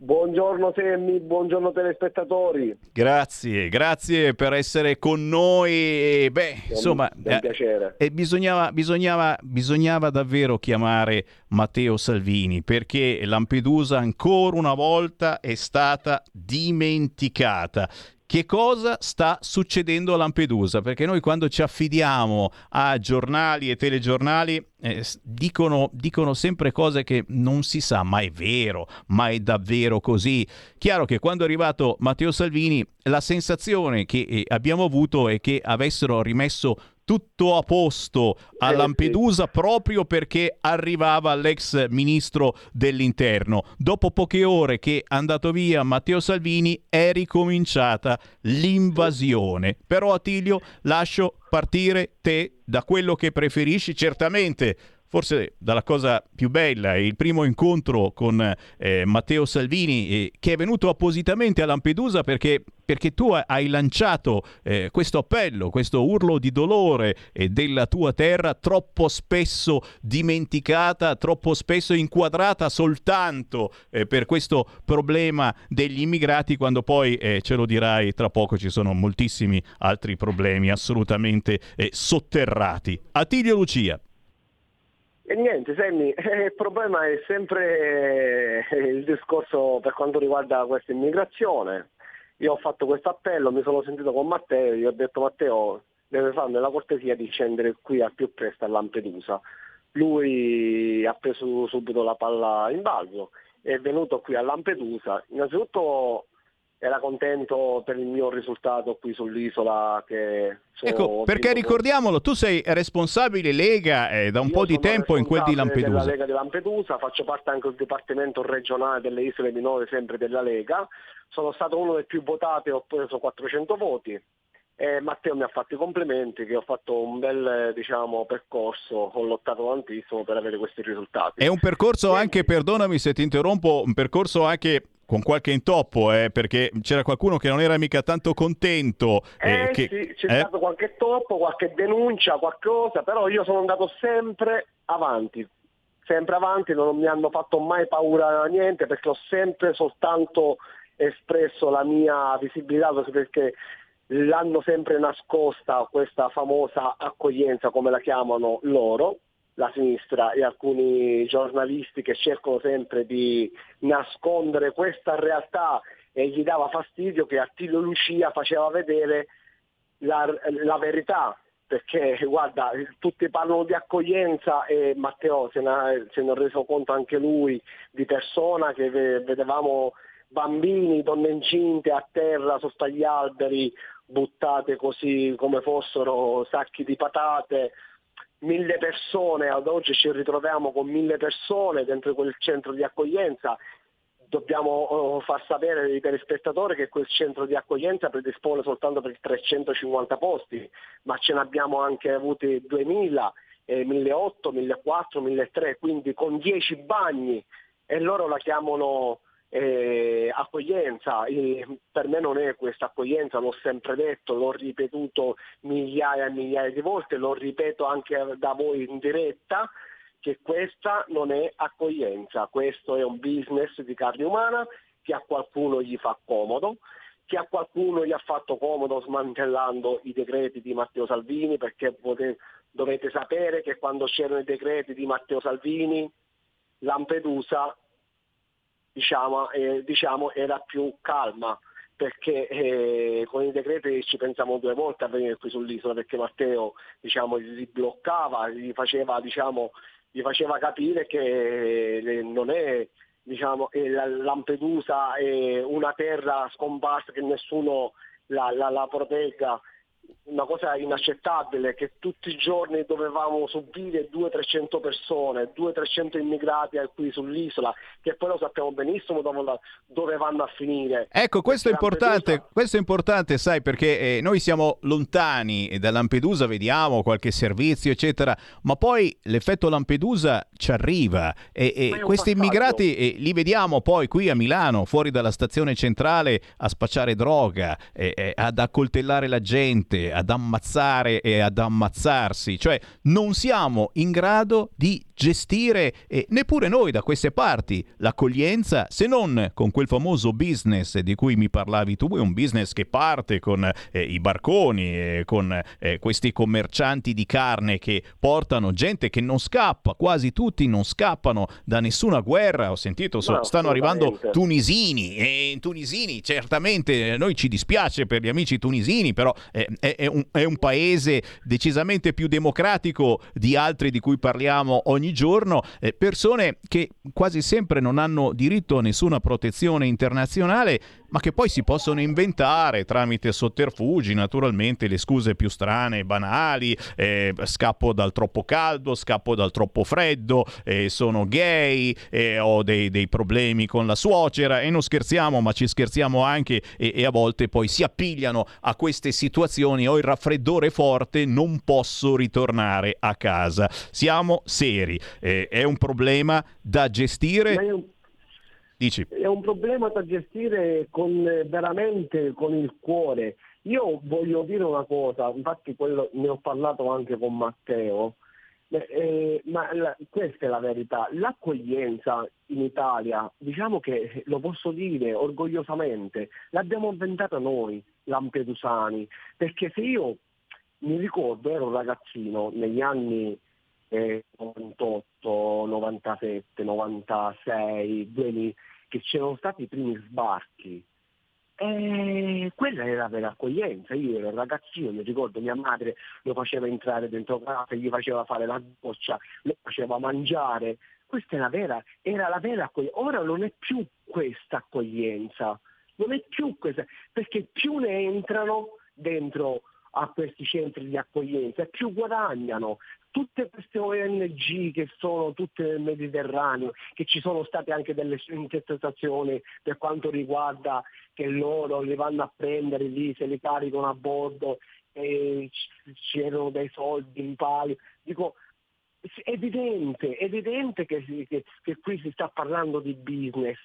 Buongiorno Semmi, buongiorno telespettatori. Grazie, grazie per essere con noi. Beh, insomma, è un piacere. Eh, bisognava, bisognava, bisognava davvero chiamare Matteo Salvini perché Lampedusa ancora una volta è stata dimenticata che cosa sta succedendo a Lampedusa, perché noi quando ci affidiamo a giornali e telegiornali eh, dicono, dicono, sempre cose che non si sa, ma è vero, ma è davvero così. Chiaro che quando è arrivato Matteo Salvini la sensazione che eh, abbiamo avuto è che avessero rimesso tutto a posto a eh, Lampedusa proprio perché arrivava l'ex ministro dell'interno. Dopo poche ore che è andato via Matteo Salvini è ricominciata l'invasione. Però Attilio lascio partire te da quello che preferisci. Certamente forse dalla cosa più bella, il primo incontro con eh, Matteo Salvini, eh, che è venuto appositamente a Lampedusa perché, perché tu hai lanciato eh, questo appello, questo urlo di dolore eh, della tua terra, troppo spesso dimenticata, troppo spesso inquadrata soltanto eh, per questo problema degli immigrati, quando poi, eh, ce lo dirai tra poco, ci sono moltissimi altri problemi assolutamente sotterrati. Attilio Lucia. E niente, Sammy, il problema è sempre eh, il discorso per quanto riguarda questa immigrazione. Io ho fatto questo appello, mi sono sentito con Matteo, gli ho detto Matteo deve farmi la cortesia di scendere qui al più presto a Lampedusa. Lui ha preso subito la palla in balzo, è venuto qui a Lampedusa. Innanzitutto era contento per il mio risultato qui sull'isola. ecco, perché ricordiamolo, tu sei responsabile Lega eh, da un po' di tempo in quel di Lampedusa. della Lega di Lampedusa, faccio parte anche del Dipartimento regionale delle isole minori, sempre della Lega. Sono stato uno dei più votati, ho preso 400 voti. E Matteo mi ha fatto i complimenti che ho fatto un bel diciamo, percorso, ho lottato tantissimo per avere questi risultati. È un percorso anche, perdonami se ti interrompo, un percorso anche con qualche intoppo, eh, perché c'era qualcuno che non era mica tanto contento. Eh, eh che, sì, c'è eh? stato qualche toppo, qualche denuncia, qualcosa, però io sono andato sempre avanti, sempre avanti, non mi hanno fatto mai paura a niente perché ho sempre soltanto espresso la mia visibilità perché l'hanno sempre nascosta questa famosa accoglienza come la chiamano loro la sinistra e alcuni giornalisti che cercano sempre di nascondere questa realtà e gli dava fastidio che Attilio Lucia faceva vedere la, la verità perché guarda, tutti parlano di accoglienza e Matteo se ne, se ne è reso conto anche lui di persona che vedevamo bambini, donne incinte a terra sotto agli alberi buttate così come fossero sacchi di patate mille persone, ad oggi ci ritroviamo con mille persone dentro quel centro di accoglienza, dobbiamo eh, far sapere ai telespettatori che quel centro di accoglienza predispone soltanto per 350 posti, ma ce ne abbiamo anche avuti 2000, eh, 1800, 1400, 1300, quindi con 10 bagni e loro la chiamano eh, accoglienza, eh, per me non è questa accoglienza, l'ho sempre detto, l'ho ripetuto migliaia e migliaia di volte, lo ripeto anche da voi in diretta, che questa non è accoglienza, questo è un business di carne umana che a qualcuno gli fa comodo, che a qualcuno gli ha fatto comodo smantellando i decreti di Matteo Salvini, perché dovete sapere che quando c'erano i decreti di Matteo Salvini, Lampedusa diciamo, eh, diciamo, era più calma perché eh, con i decreti ci pensiamo due volte a venire qui sull'isola perché Matteo diciamo, li bloccava, gli faceva, diciamo, gli faceva capire che eh, non è diciamo, Lampedusa è una terra scomparsa che nessuno la, la, la protegga una cosa inaccettabile che tutti i giorni dovevamo subire 200-300 persone, 200-300 immigrati qui sull'isola, che poi lo sappiamo benissimo dove, vanno a finire. Ecco, questo è importante, Lampedusa... questo è importante, sai, perché eh, noi siamo lontani da Lampedusa, vediamo qualche servizio, eccetera, ma poi l'effetto Lampedusa ci arriva e, e questi immigrati eh, li vediamo poi qui a Milano, fuori dalla stazione centrale, a spacciare droga, eh, ad accoltellare la gente, ad ammazzare e ad ammazzarsi, cioè non siamo in grado di gestire eh, neppure noi da queste parti. L'accoglienza, se non con quel famoso business di cui mi parlavi tu, è un business che parte con eh, i barconi, eh, con eh, questi commercianti di carne che portano gente che non scappa, quasi tutti non scappano da nessuna guerra, ho sentito, so, no, stanno arrivando tunisini e tunisini certamente noi ci dispiace per gli amici tunisini, però è, è, un, è un paese decisamente più democratico di altri di cui parliamo ogni giorno, eh, persone che quasi sempre non hanno diritto a nessuna protezione internazionale, ma che poi si possono inventare tramite sotterfugi, naturalmente le scuse più strane, banali, eh, scappo dal troppo caldo, scappo dal troppo freddo, eh, sono gay, eh, ho dei, dei, problemi con la suocera e non scherziamo, ma ci scherziamo anche e, e a volte poi si appigliano a queste situazioni, ho il raffreddore forte, non posso ritornare a casa. Siamo seri, eh, è un problema da gestire Dici. È un problema da gestire con, veramente con il cuore. Io voglio dire una cosa, infatti quello, ne ho parlato anche con Matteo, eh, ma la, questa è la verità. L'accoglienza in Italia, diciamo che lo posso dire orgogliosamente, l'abbiamo inventata noi, lampedusani, perché se io mi ricordo, ero un ragazzino negli anni eh, 98, 97, 96, 2000, che c'erano stati i primi sbarchi. E quella era la vera accoglienza, io ero ragazzino, mi ricordo mia madre lo faceva entrare dentro casa, gli faceva fare la doccia, lo faceva mangiare, questa era, vera, era la vera accoglienza, ora non è più questa accoglienza, non è più questa, perché più ne entrano dentro a questi centri di accoglienza, più guadagnano. Tutte queste ONG che sono tutte nel Mediterraneo, che ci sono state anche delle interpretazioni per quanto riguarda che loro li vanno a prendere lì, se li caricano a bordo e c'erano dei soldi in palio. Dico, è evidente, è evidente che, che, che qui si sta parlando di business,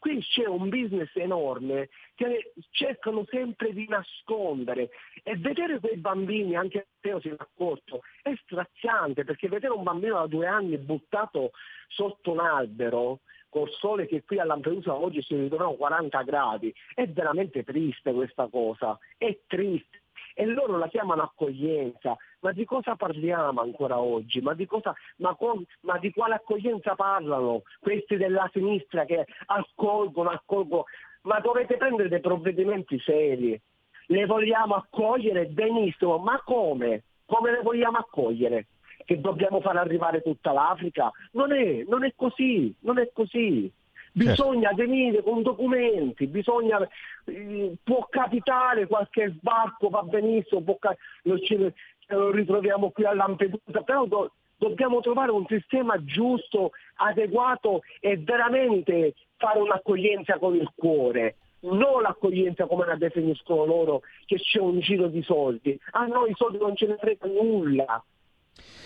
Qui c'è un business enorme che cercano sempre di nascondere. E vedere quei bambini, anche Teo si è accorto, è straziante perché vedere un bambino da due anni buttato sotto un albero col sole che qui a Lampedusa oggi si ritrovano 40 gradi, è veramente triste questa cosa, è triste e loro la chiamano accoglienza. Ma di cosa parliamo ancora oggi? Ma di, cosa, ma, con, ma di quale accoglienza parlano questi della sinistra che accolgono, accolgono? Ma dovete prendere dei provvedimenti seri. Le vogliamo accogliere benissimo, ma come? Come le vogliamo accogliere? Che dobbiamo far arrivare tutta l'Africa? Non è, non è così, non è così. Bisogna certo. venire con documenti, bisogna, eh, può capitare qualche sbarco, va benissimo, può, lo, ce, lo ritroviamo qui a Lampedusa, però do, dobbiamo trovare un sistema giusto, adeguato e veramente fare un'accoglienza con il cuore non l'accoglienza come la definiscono loro, che c'è un giro di soldi. A noi i soldi non ce ne frega nulla,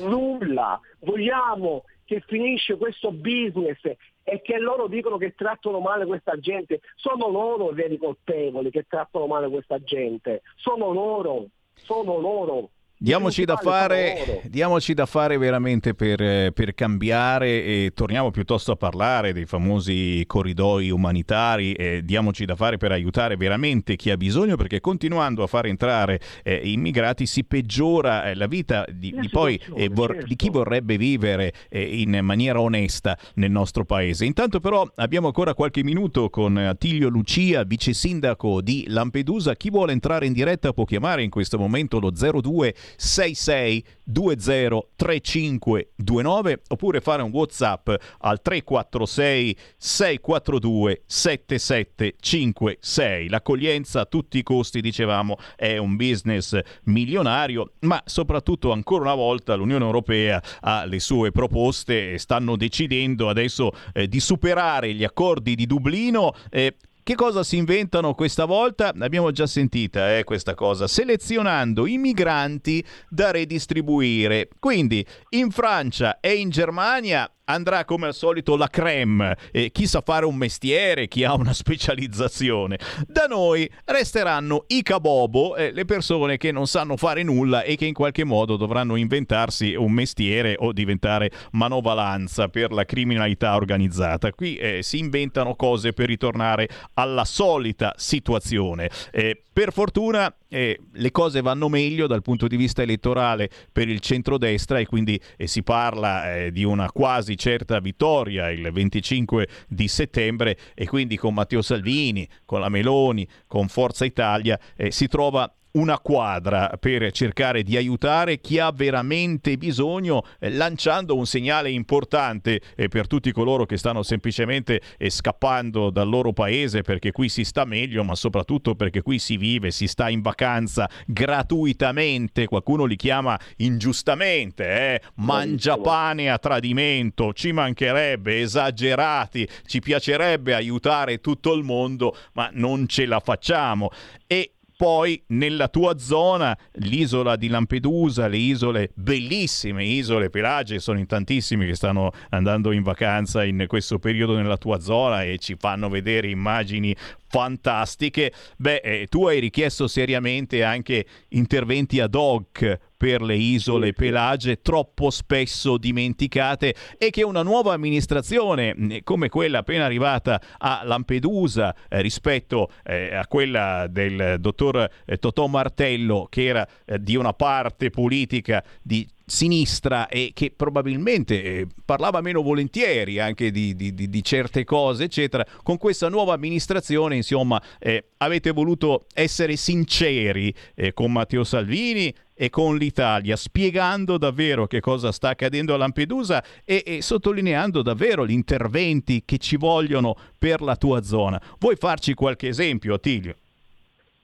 nulla. Vogliamo che finisce questo business e che loro dicono che trattano male questa gente, sono loro i veri colpevoli che trattano male questa gente, sono loro, sono loro. Diamoci da, fare, diamoci da fare veramente per, per, cambiare e torniamo piuttosto a parlare dei famosi corridoi umanitari e diamoci da fare per aiutare veramente chi ha bisogno perché continuando a far entrare eh, immigrati si peggiora eh, la vita di, di, poi, eh, vor- certo. di chi vorrebbe vivere eh, in maniera onesta nel nostro paese. Intanto però abbiamo ancora qualche minuto con Attilio Lucia, vice sindaco di Lampedusa. Chi vuole entrare in diretta può chiamare in questo momento lo 02 66 20 3529 oppure fare un whatsapp al 346 642 7756 l'accoglienza a tutti i costi dicevamo è un business milionario ma soprattutto ancora una volta l'Unione Europea ha le sue proposte e stanno decidendo adesso eh, di superare gli accordi di Dublino eh, che cosa si inventano questa volta? L'abbiamo già sentita eh, questa cosa, selezionando i migranti da redistribuire. Quindi in Francia e in Germania andrà come al solito la creme, eh, chi sa fare un mestiere, chi ha una specializzazione. Da noi resteranno i cabobo, eh, le persone che non sanno fare nulla e che in qualche modo dovranno inventarsi un mestiere o diventare manovalanza per la criminalità organizzata. Qui eh, si inventano cose per ritornare alla solita situazione. Eh, per fortuna eh, le cose vanno meglio dal punto di vista elettorale per il centrodestra e quindi eh, si parla eh, di una quasi certa vittoria il 25 di settembre e quindi con Matteo Salvini, con la Meloni, con Forza Italia eh, si trova una quadra per cercare di aiutare chi ha veramente bisogno, eh, lanciando un segnale importante eh, per tutti coloro che stanno semplicemente eh, scappando dal loro paese perché qui si sta meglio, ma soprattutto perché qui si vive, si sta in vacanza gratuitamente, qualcuno li chiama ingiustamente, eh? mangiapane a tradimento, ci mancherebbe, esagerati, ci piacerebbe aiutare tutto il mondo, ma non ce la facciamo. E poi nella tua zona, l'isola di Lampedusa, le isole bellissime, isole Pelage, sono in tantissimi che stanno andando in vacanza in questo periodo nella tua zona e ci fanno vedere immagini fantastiche. Beh, eh, tu hai richiesto seriamente anche interventi ad hoc per le isole Pelage troppo spesso dimenticate e che una nuova amministrazione mm, come quella appena arrivata a Lampedusa eh, rispetto eh, a quella del dottor eh, Totò Martello che era eh, di una parte politica di sinistra e che probabilmente eh, parlava meno volentieri anche di, di, di, di, certe cose, eccetera, con questa nuova amministrazione, insomma, eh, avete voluto essere sinceri eh, con Matteo Salvini e con l'Italia, spiegando davvero che cosa sta accadendo a Lampedusa e, e sottolineando davvero gli interventi che ci vogliono per la tua zona. Vuoi farci qualche esempio, Attilio?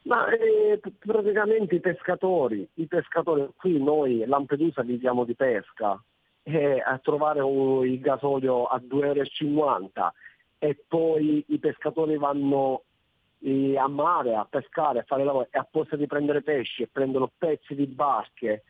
Ma eh, praticamente i pescatori, i pescatori, qui noi Lampedusa viviamo di pesca, eh, a trovare un, il gasolio a 2,50 euro e poi i pescatori vanno eh, a mare a pescare, a fare lavoro e a posto di prendere pesci prendono pezzi di barche,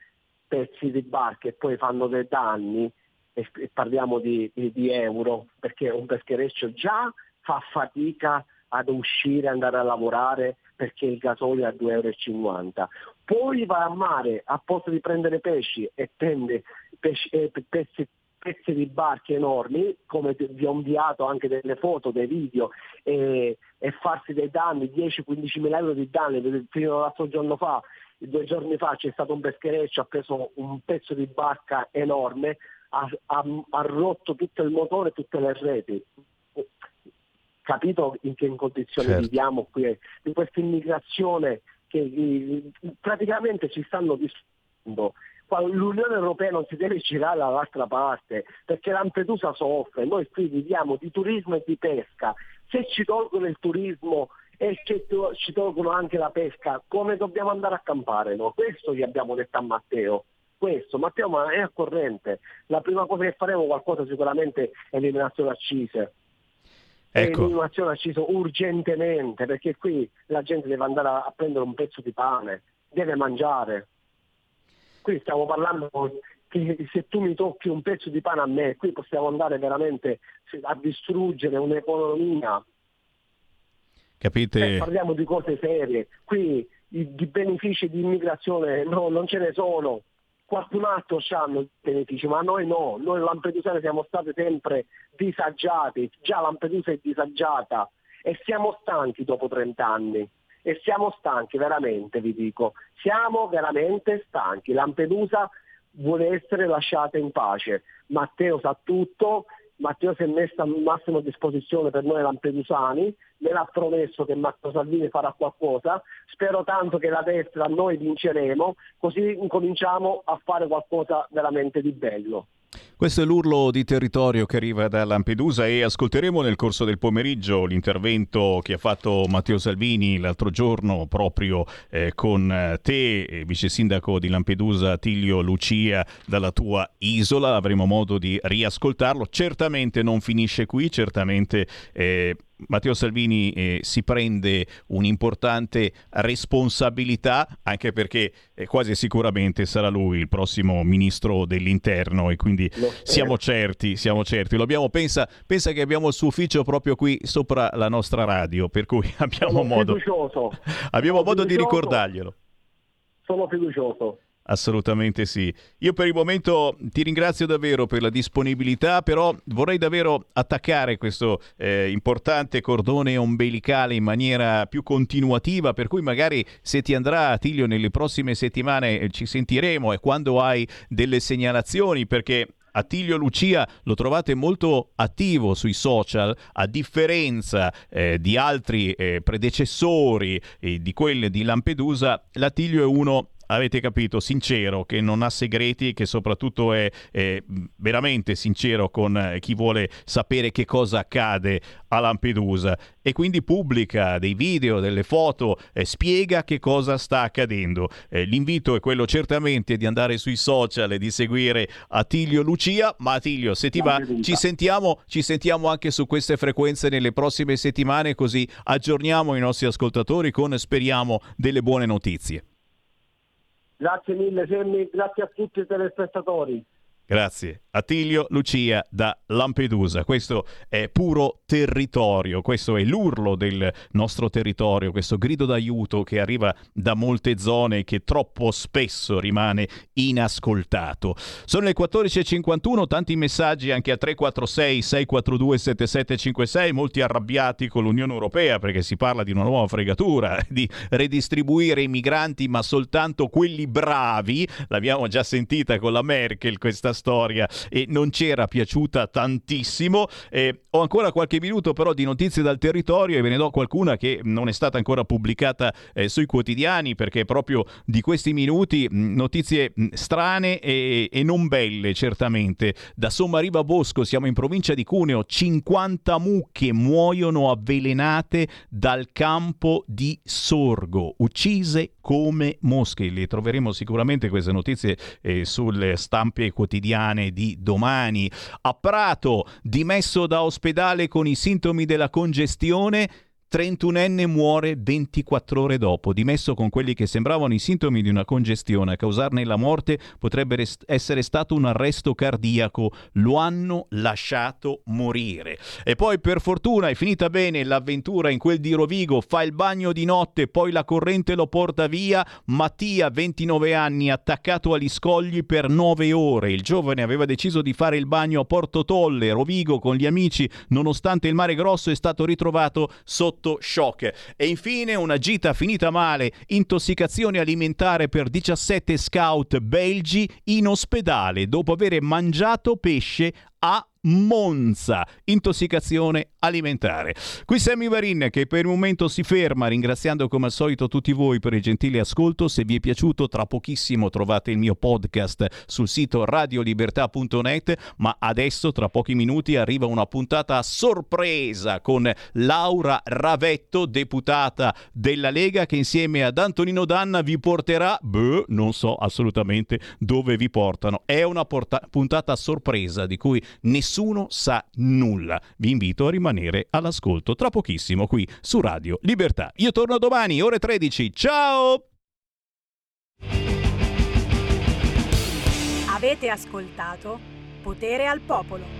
pezzi di barche e poi fanno dei danni e, e parliamo di, di, di euro perché un peschereccio già fa fatica ad uscire, andare a lavorare perché il gasolio è a 2,50 euro. Poi va a mare, a posto di prendere pesci e prende pesci, eh, pezzi, pezzi di barche enormi, come vi ho inviato anche delle foto, dei video, e, e farsi dei danni, 10-15 mila euro di danni, fino all'altro giorno fa, due giorni fa c'è stato un peschereccio, ha preso un pezzo di barca enorme, ha, ha, ha rotto tutto il motore e tutte le reti capito in che condizioni certo. viviamo qui, di questa immigrazione che praticamente ci stanno distruggendo. L'Unione Europea non si deve girare dall'altra parte perché Lampedusa soffre, noi qui viviamo di turismo e di pesca, se ci tolgono il turismo e ci tolgono anche la pesca, come dobbiamo andare a campare? No? Questo gli abbiamo detto a Matteo questo. Matteo ma è a corrente. La prima cosa che faremo qualcosa sicuramente è eliminazione accise. Ecco. L'eliminazione acciso urgentemente perché qui la gente deve andare a, prendere un pezzo di pane, deve mangiare. Qui stiamo parlando che se tu mi tocchi un pezzo di pane a me, qui possiamo andare veramente a distruggere un'economia. Capite? Eh, parliamo di cose serie. Qui i, di benefici di immigrazione no, non ce ne sono qualcun altro hanno i benefici, ma noi no, noi Lampedusani siamo stati sempre disagiati, già Lampedusa è disagiata e siamo stanchi dopo 30 anni. E siamo stanchi veramente, vi dico, siamo veramente stanchi. Lampedusa vuole essere lasciata in pace. Matteo sa tutto, Matteo si è messo a massima disposizione per noi lampedusani, me l'ha promesso che Matteo Salvini farà qualcosa, spero tanto che la destra noi vinceremo, così incominciamo a fare qualcosa veramente di bello. Questo è l'urlo di territorio che arriva da Lampedusa e ascolteremo nel corso del pomeriggio l'intervento che ha fatto Matteo Salvini l'altro giorno proprio eh, con te, vice sindaco di Lampedusa, Tiglio Lucia, dalla tua isola. Avremo modo di riascoltarlo. Certamente non finisce qui, certamente... Eh, Matteo Salvini eh, si prende un'importante responsabilità, anche perché eh, quasi sicuramente sarà lui il prossimo ministro dell'interno e quindi siamo certi, siamo certi. Lo abbiamo, pensa, pensa che abbiamo il suo ufficio proprio qui sopra la nostra radio, per cui abbiamo Sono modo, abbiamo modo di ricordarglielo. Sono fiducioso. Assolutamente sì. Io per il momento ti ringrazio davvero per la disponibilità, però vorrei davvero attaccare questo eh, importante cordone ombelicale in maniera più continuativa, per cui magari se ti andrà Attilio nelle prossime settimane eh, ci sentiremo e quando hai delle segnalazioni, perché Attilio Lucia lo trovate molto attivo sui social, a differenza eh, di altri eh, predecessori eh, di quelli di Lampedusa, l'Attilio è uno avete capito, sincero, che non ha segreti, che soprattutto è, è veramente sincero con eh, chi vuole sapere che cosa accade a Lampedusa e quindi pubblica dei video, delle foto, eh, spiega che cosa sta accadendo. Eh, l'invito è quello certamente di andare sui social e di seguire Attilio Lucia, ma Attilio, se ti va, ci sentiamo, ci sentiamo anche su queste frequenze nelle prossime settimane, così aggiorniamo i nostri ascoltatori con, speriamo, delle buone notizie. Grazie mille Semmi, grazie a tutti i telespettatori. Grazie. Attilio Lucia da Lampedusa. Questo è puro territorio, questo è l'urlo del nostro territorio, questo grido d'aiuto che arriva da molte zone e che troppo spesso rimane inascoltato. Sono le 14.51, tanti messaggi anche a 346 642 7756, molti arrabbiati con l'Unione Europea perché si parla di una nuova fregatura, di redistribuire i migranti ma soltanto quelli bravi. L'abbiamo già sentita con la Merkel questa storia e non c'era piaciuta tantissimo. Eh, ho ancora qualche minuto però di notizie dal territorio e ve ne do qualcuna che non è stata ancora pubblicata eh, sui quotidiani perché proprio di questi minuti mh, notizie mh, strane e, e non belle certamente. Da Sommariva Bosco siamo in provincia di Cuneo, 50 mucche muoiono avvelenate dal campo di sorgo, uccise come mosche. Le troveremo sicuramente queste notizie eh, sulle stampe quotidiane di domani. A Prato, dimesso da ospedale con i sintomi della congestione. 31enne muore 24 ore dopo, dimesso con quelli che sembravano i sintomi di una congestione. A causarne la morte potrebbe rest- essere stato un arresto cardiaco. Lo hanno lasciato morire. E poi, per fortuna, è finita bene l'avventura in quel di Rovigo. Fa il bagno di notte, poi la corrente lo porta via. Mattia, 29 anni, attaccato agli scogli per 9 ore. Il giovane aveva deciso di fare il bagno a Porto Tolle, Rovigo, con gli amici. Nonostante il mare grosso, è stato ritrovato sotto shock. E infine una gita finita male, intossicazione alimentare per 17 scout belgi in ospedale dopo aver mangiato pesce a Monza, intossicazione alimentare. Qui Sammy Varin che per il momento si ferma ringraziando come al solito tutti voi per il gentile ascolto. Se vi è piaciuto tra pochissimo trovate il mio podcast sul sito radiolibertà.net, ma adesso tra pochi minuti arriva una puntata a sorpresa con Laura Ravetto, deputata della Lega che insieme ad Antonino Danna vi porterà, beh, non so assolutamente dove vi portano. È una porta- puntata a sorpresa di cui nessuno sa nulla. Vi invito a rimanere all'ascolto tra pochissimo qui su Radio Libertà. Io torno domani, ore 13. Ciao! Avete ascoltato Potere al Popolo.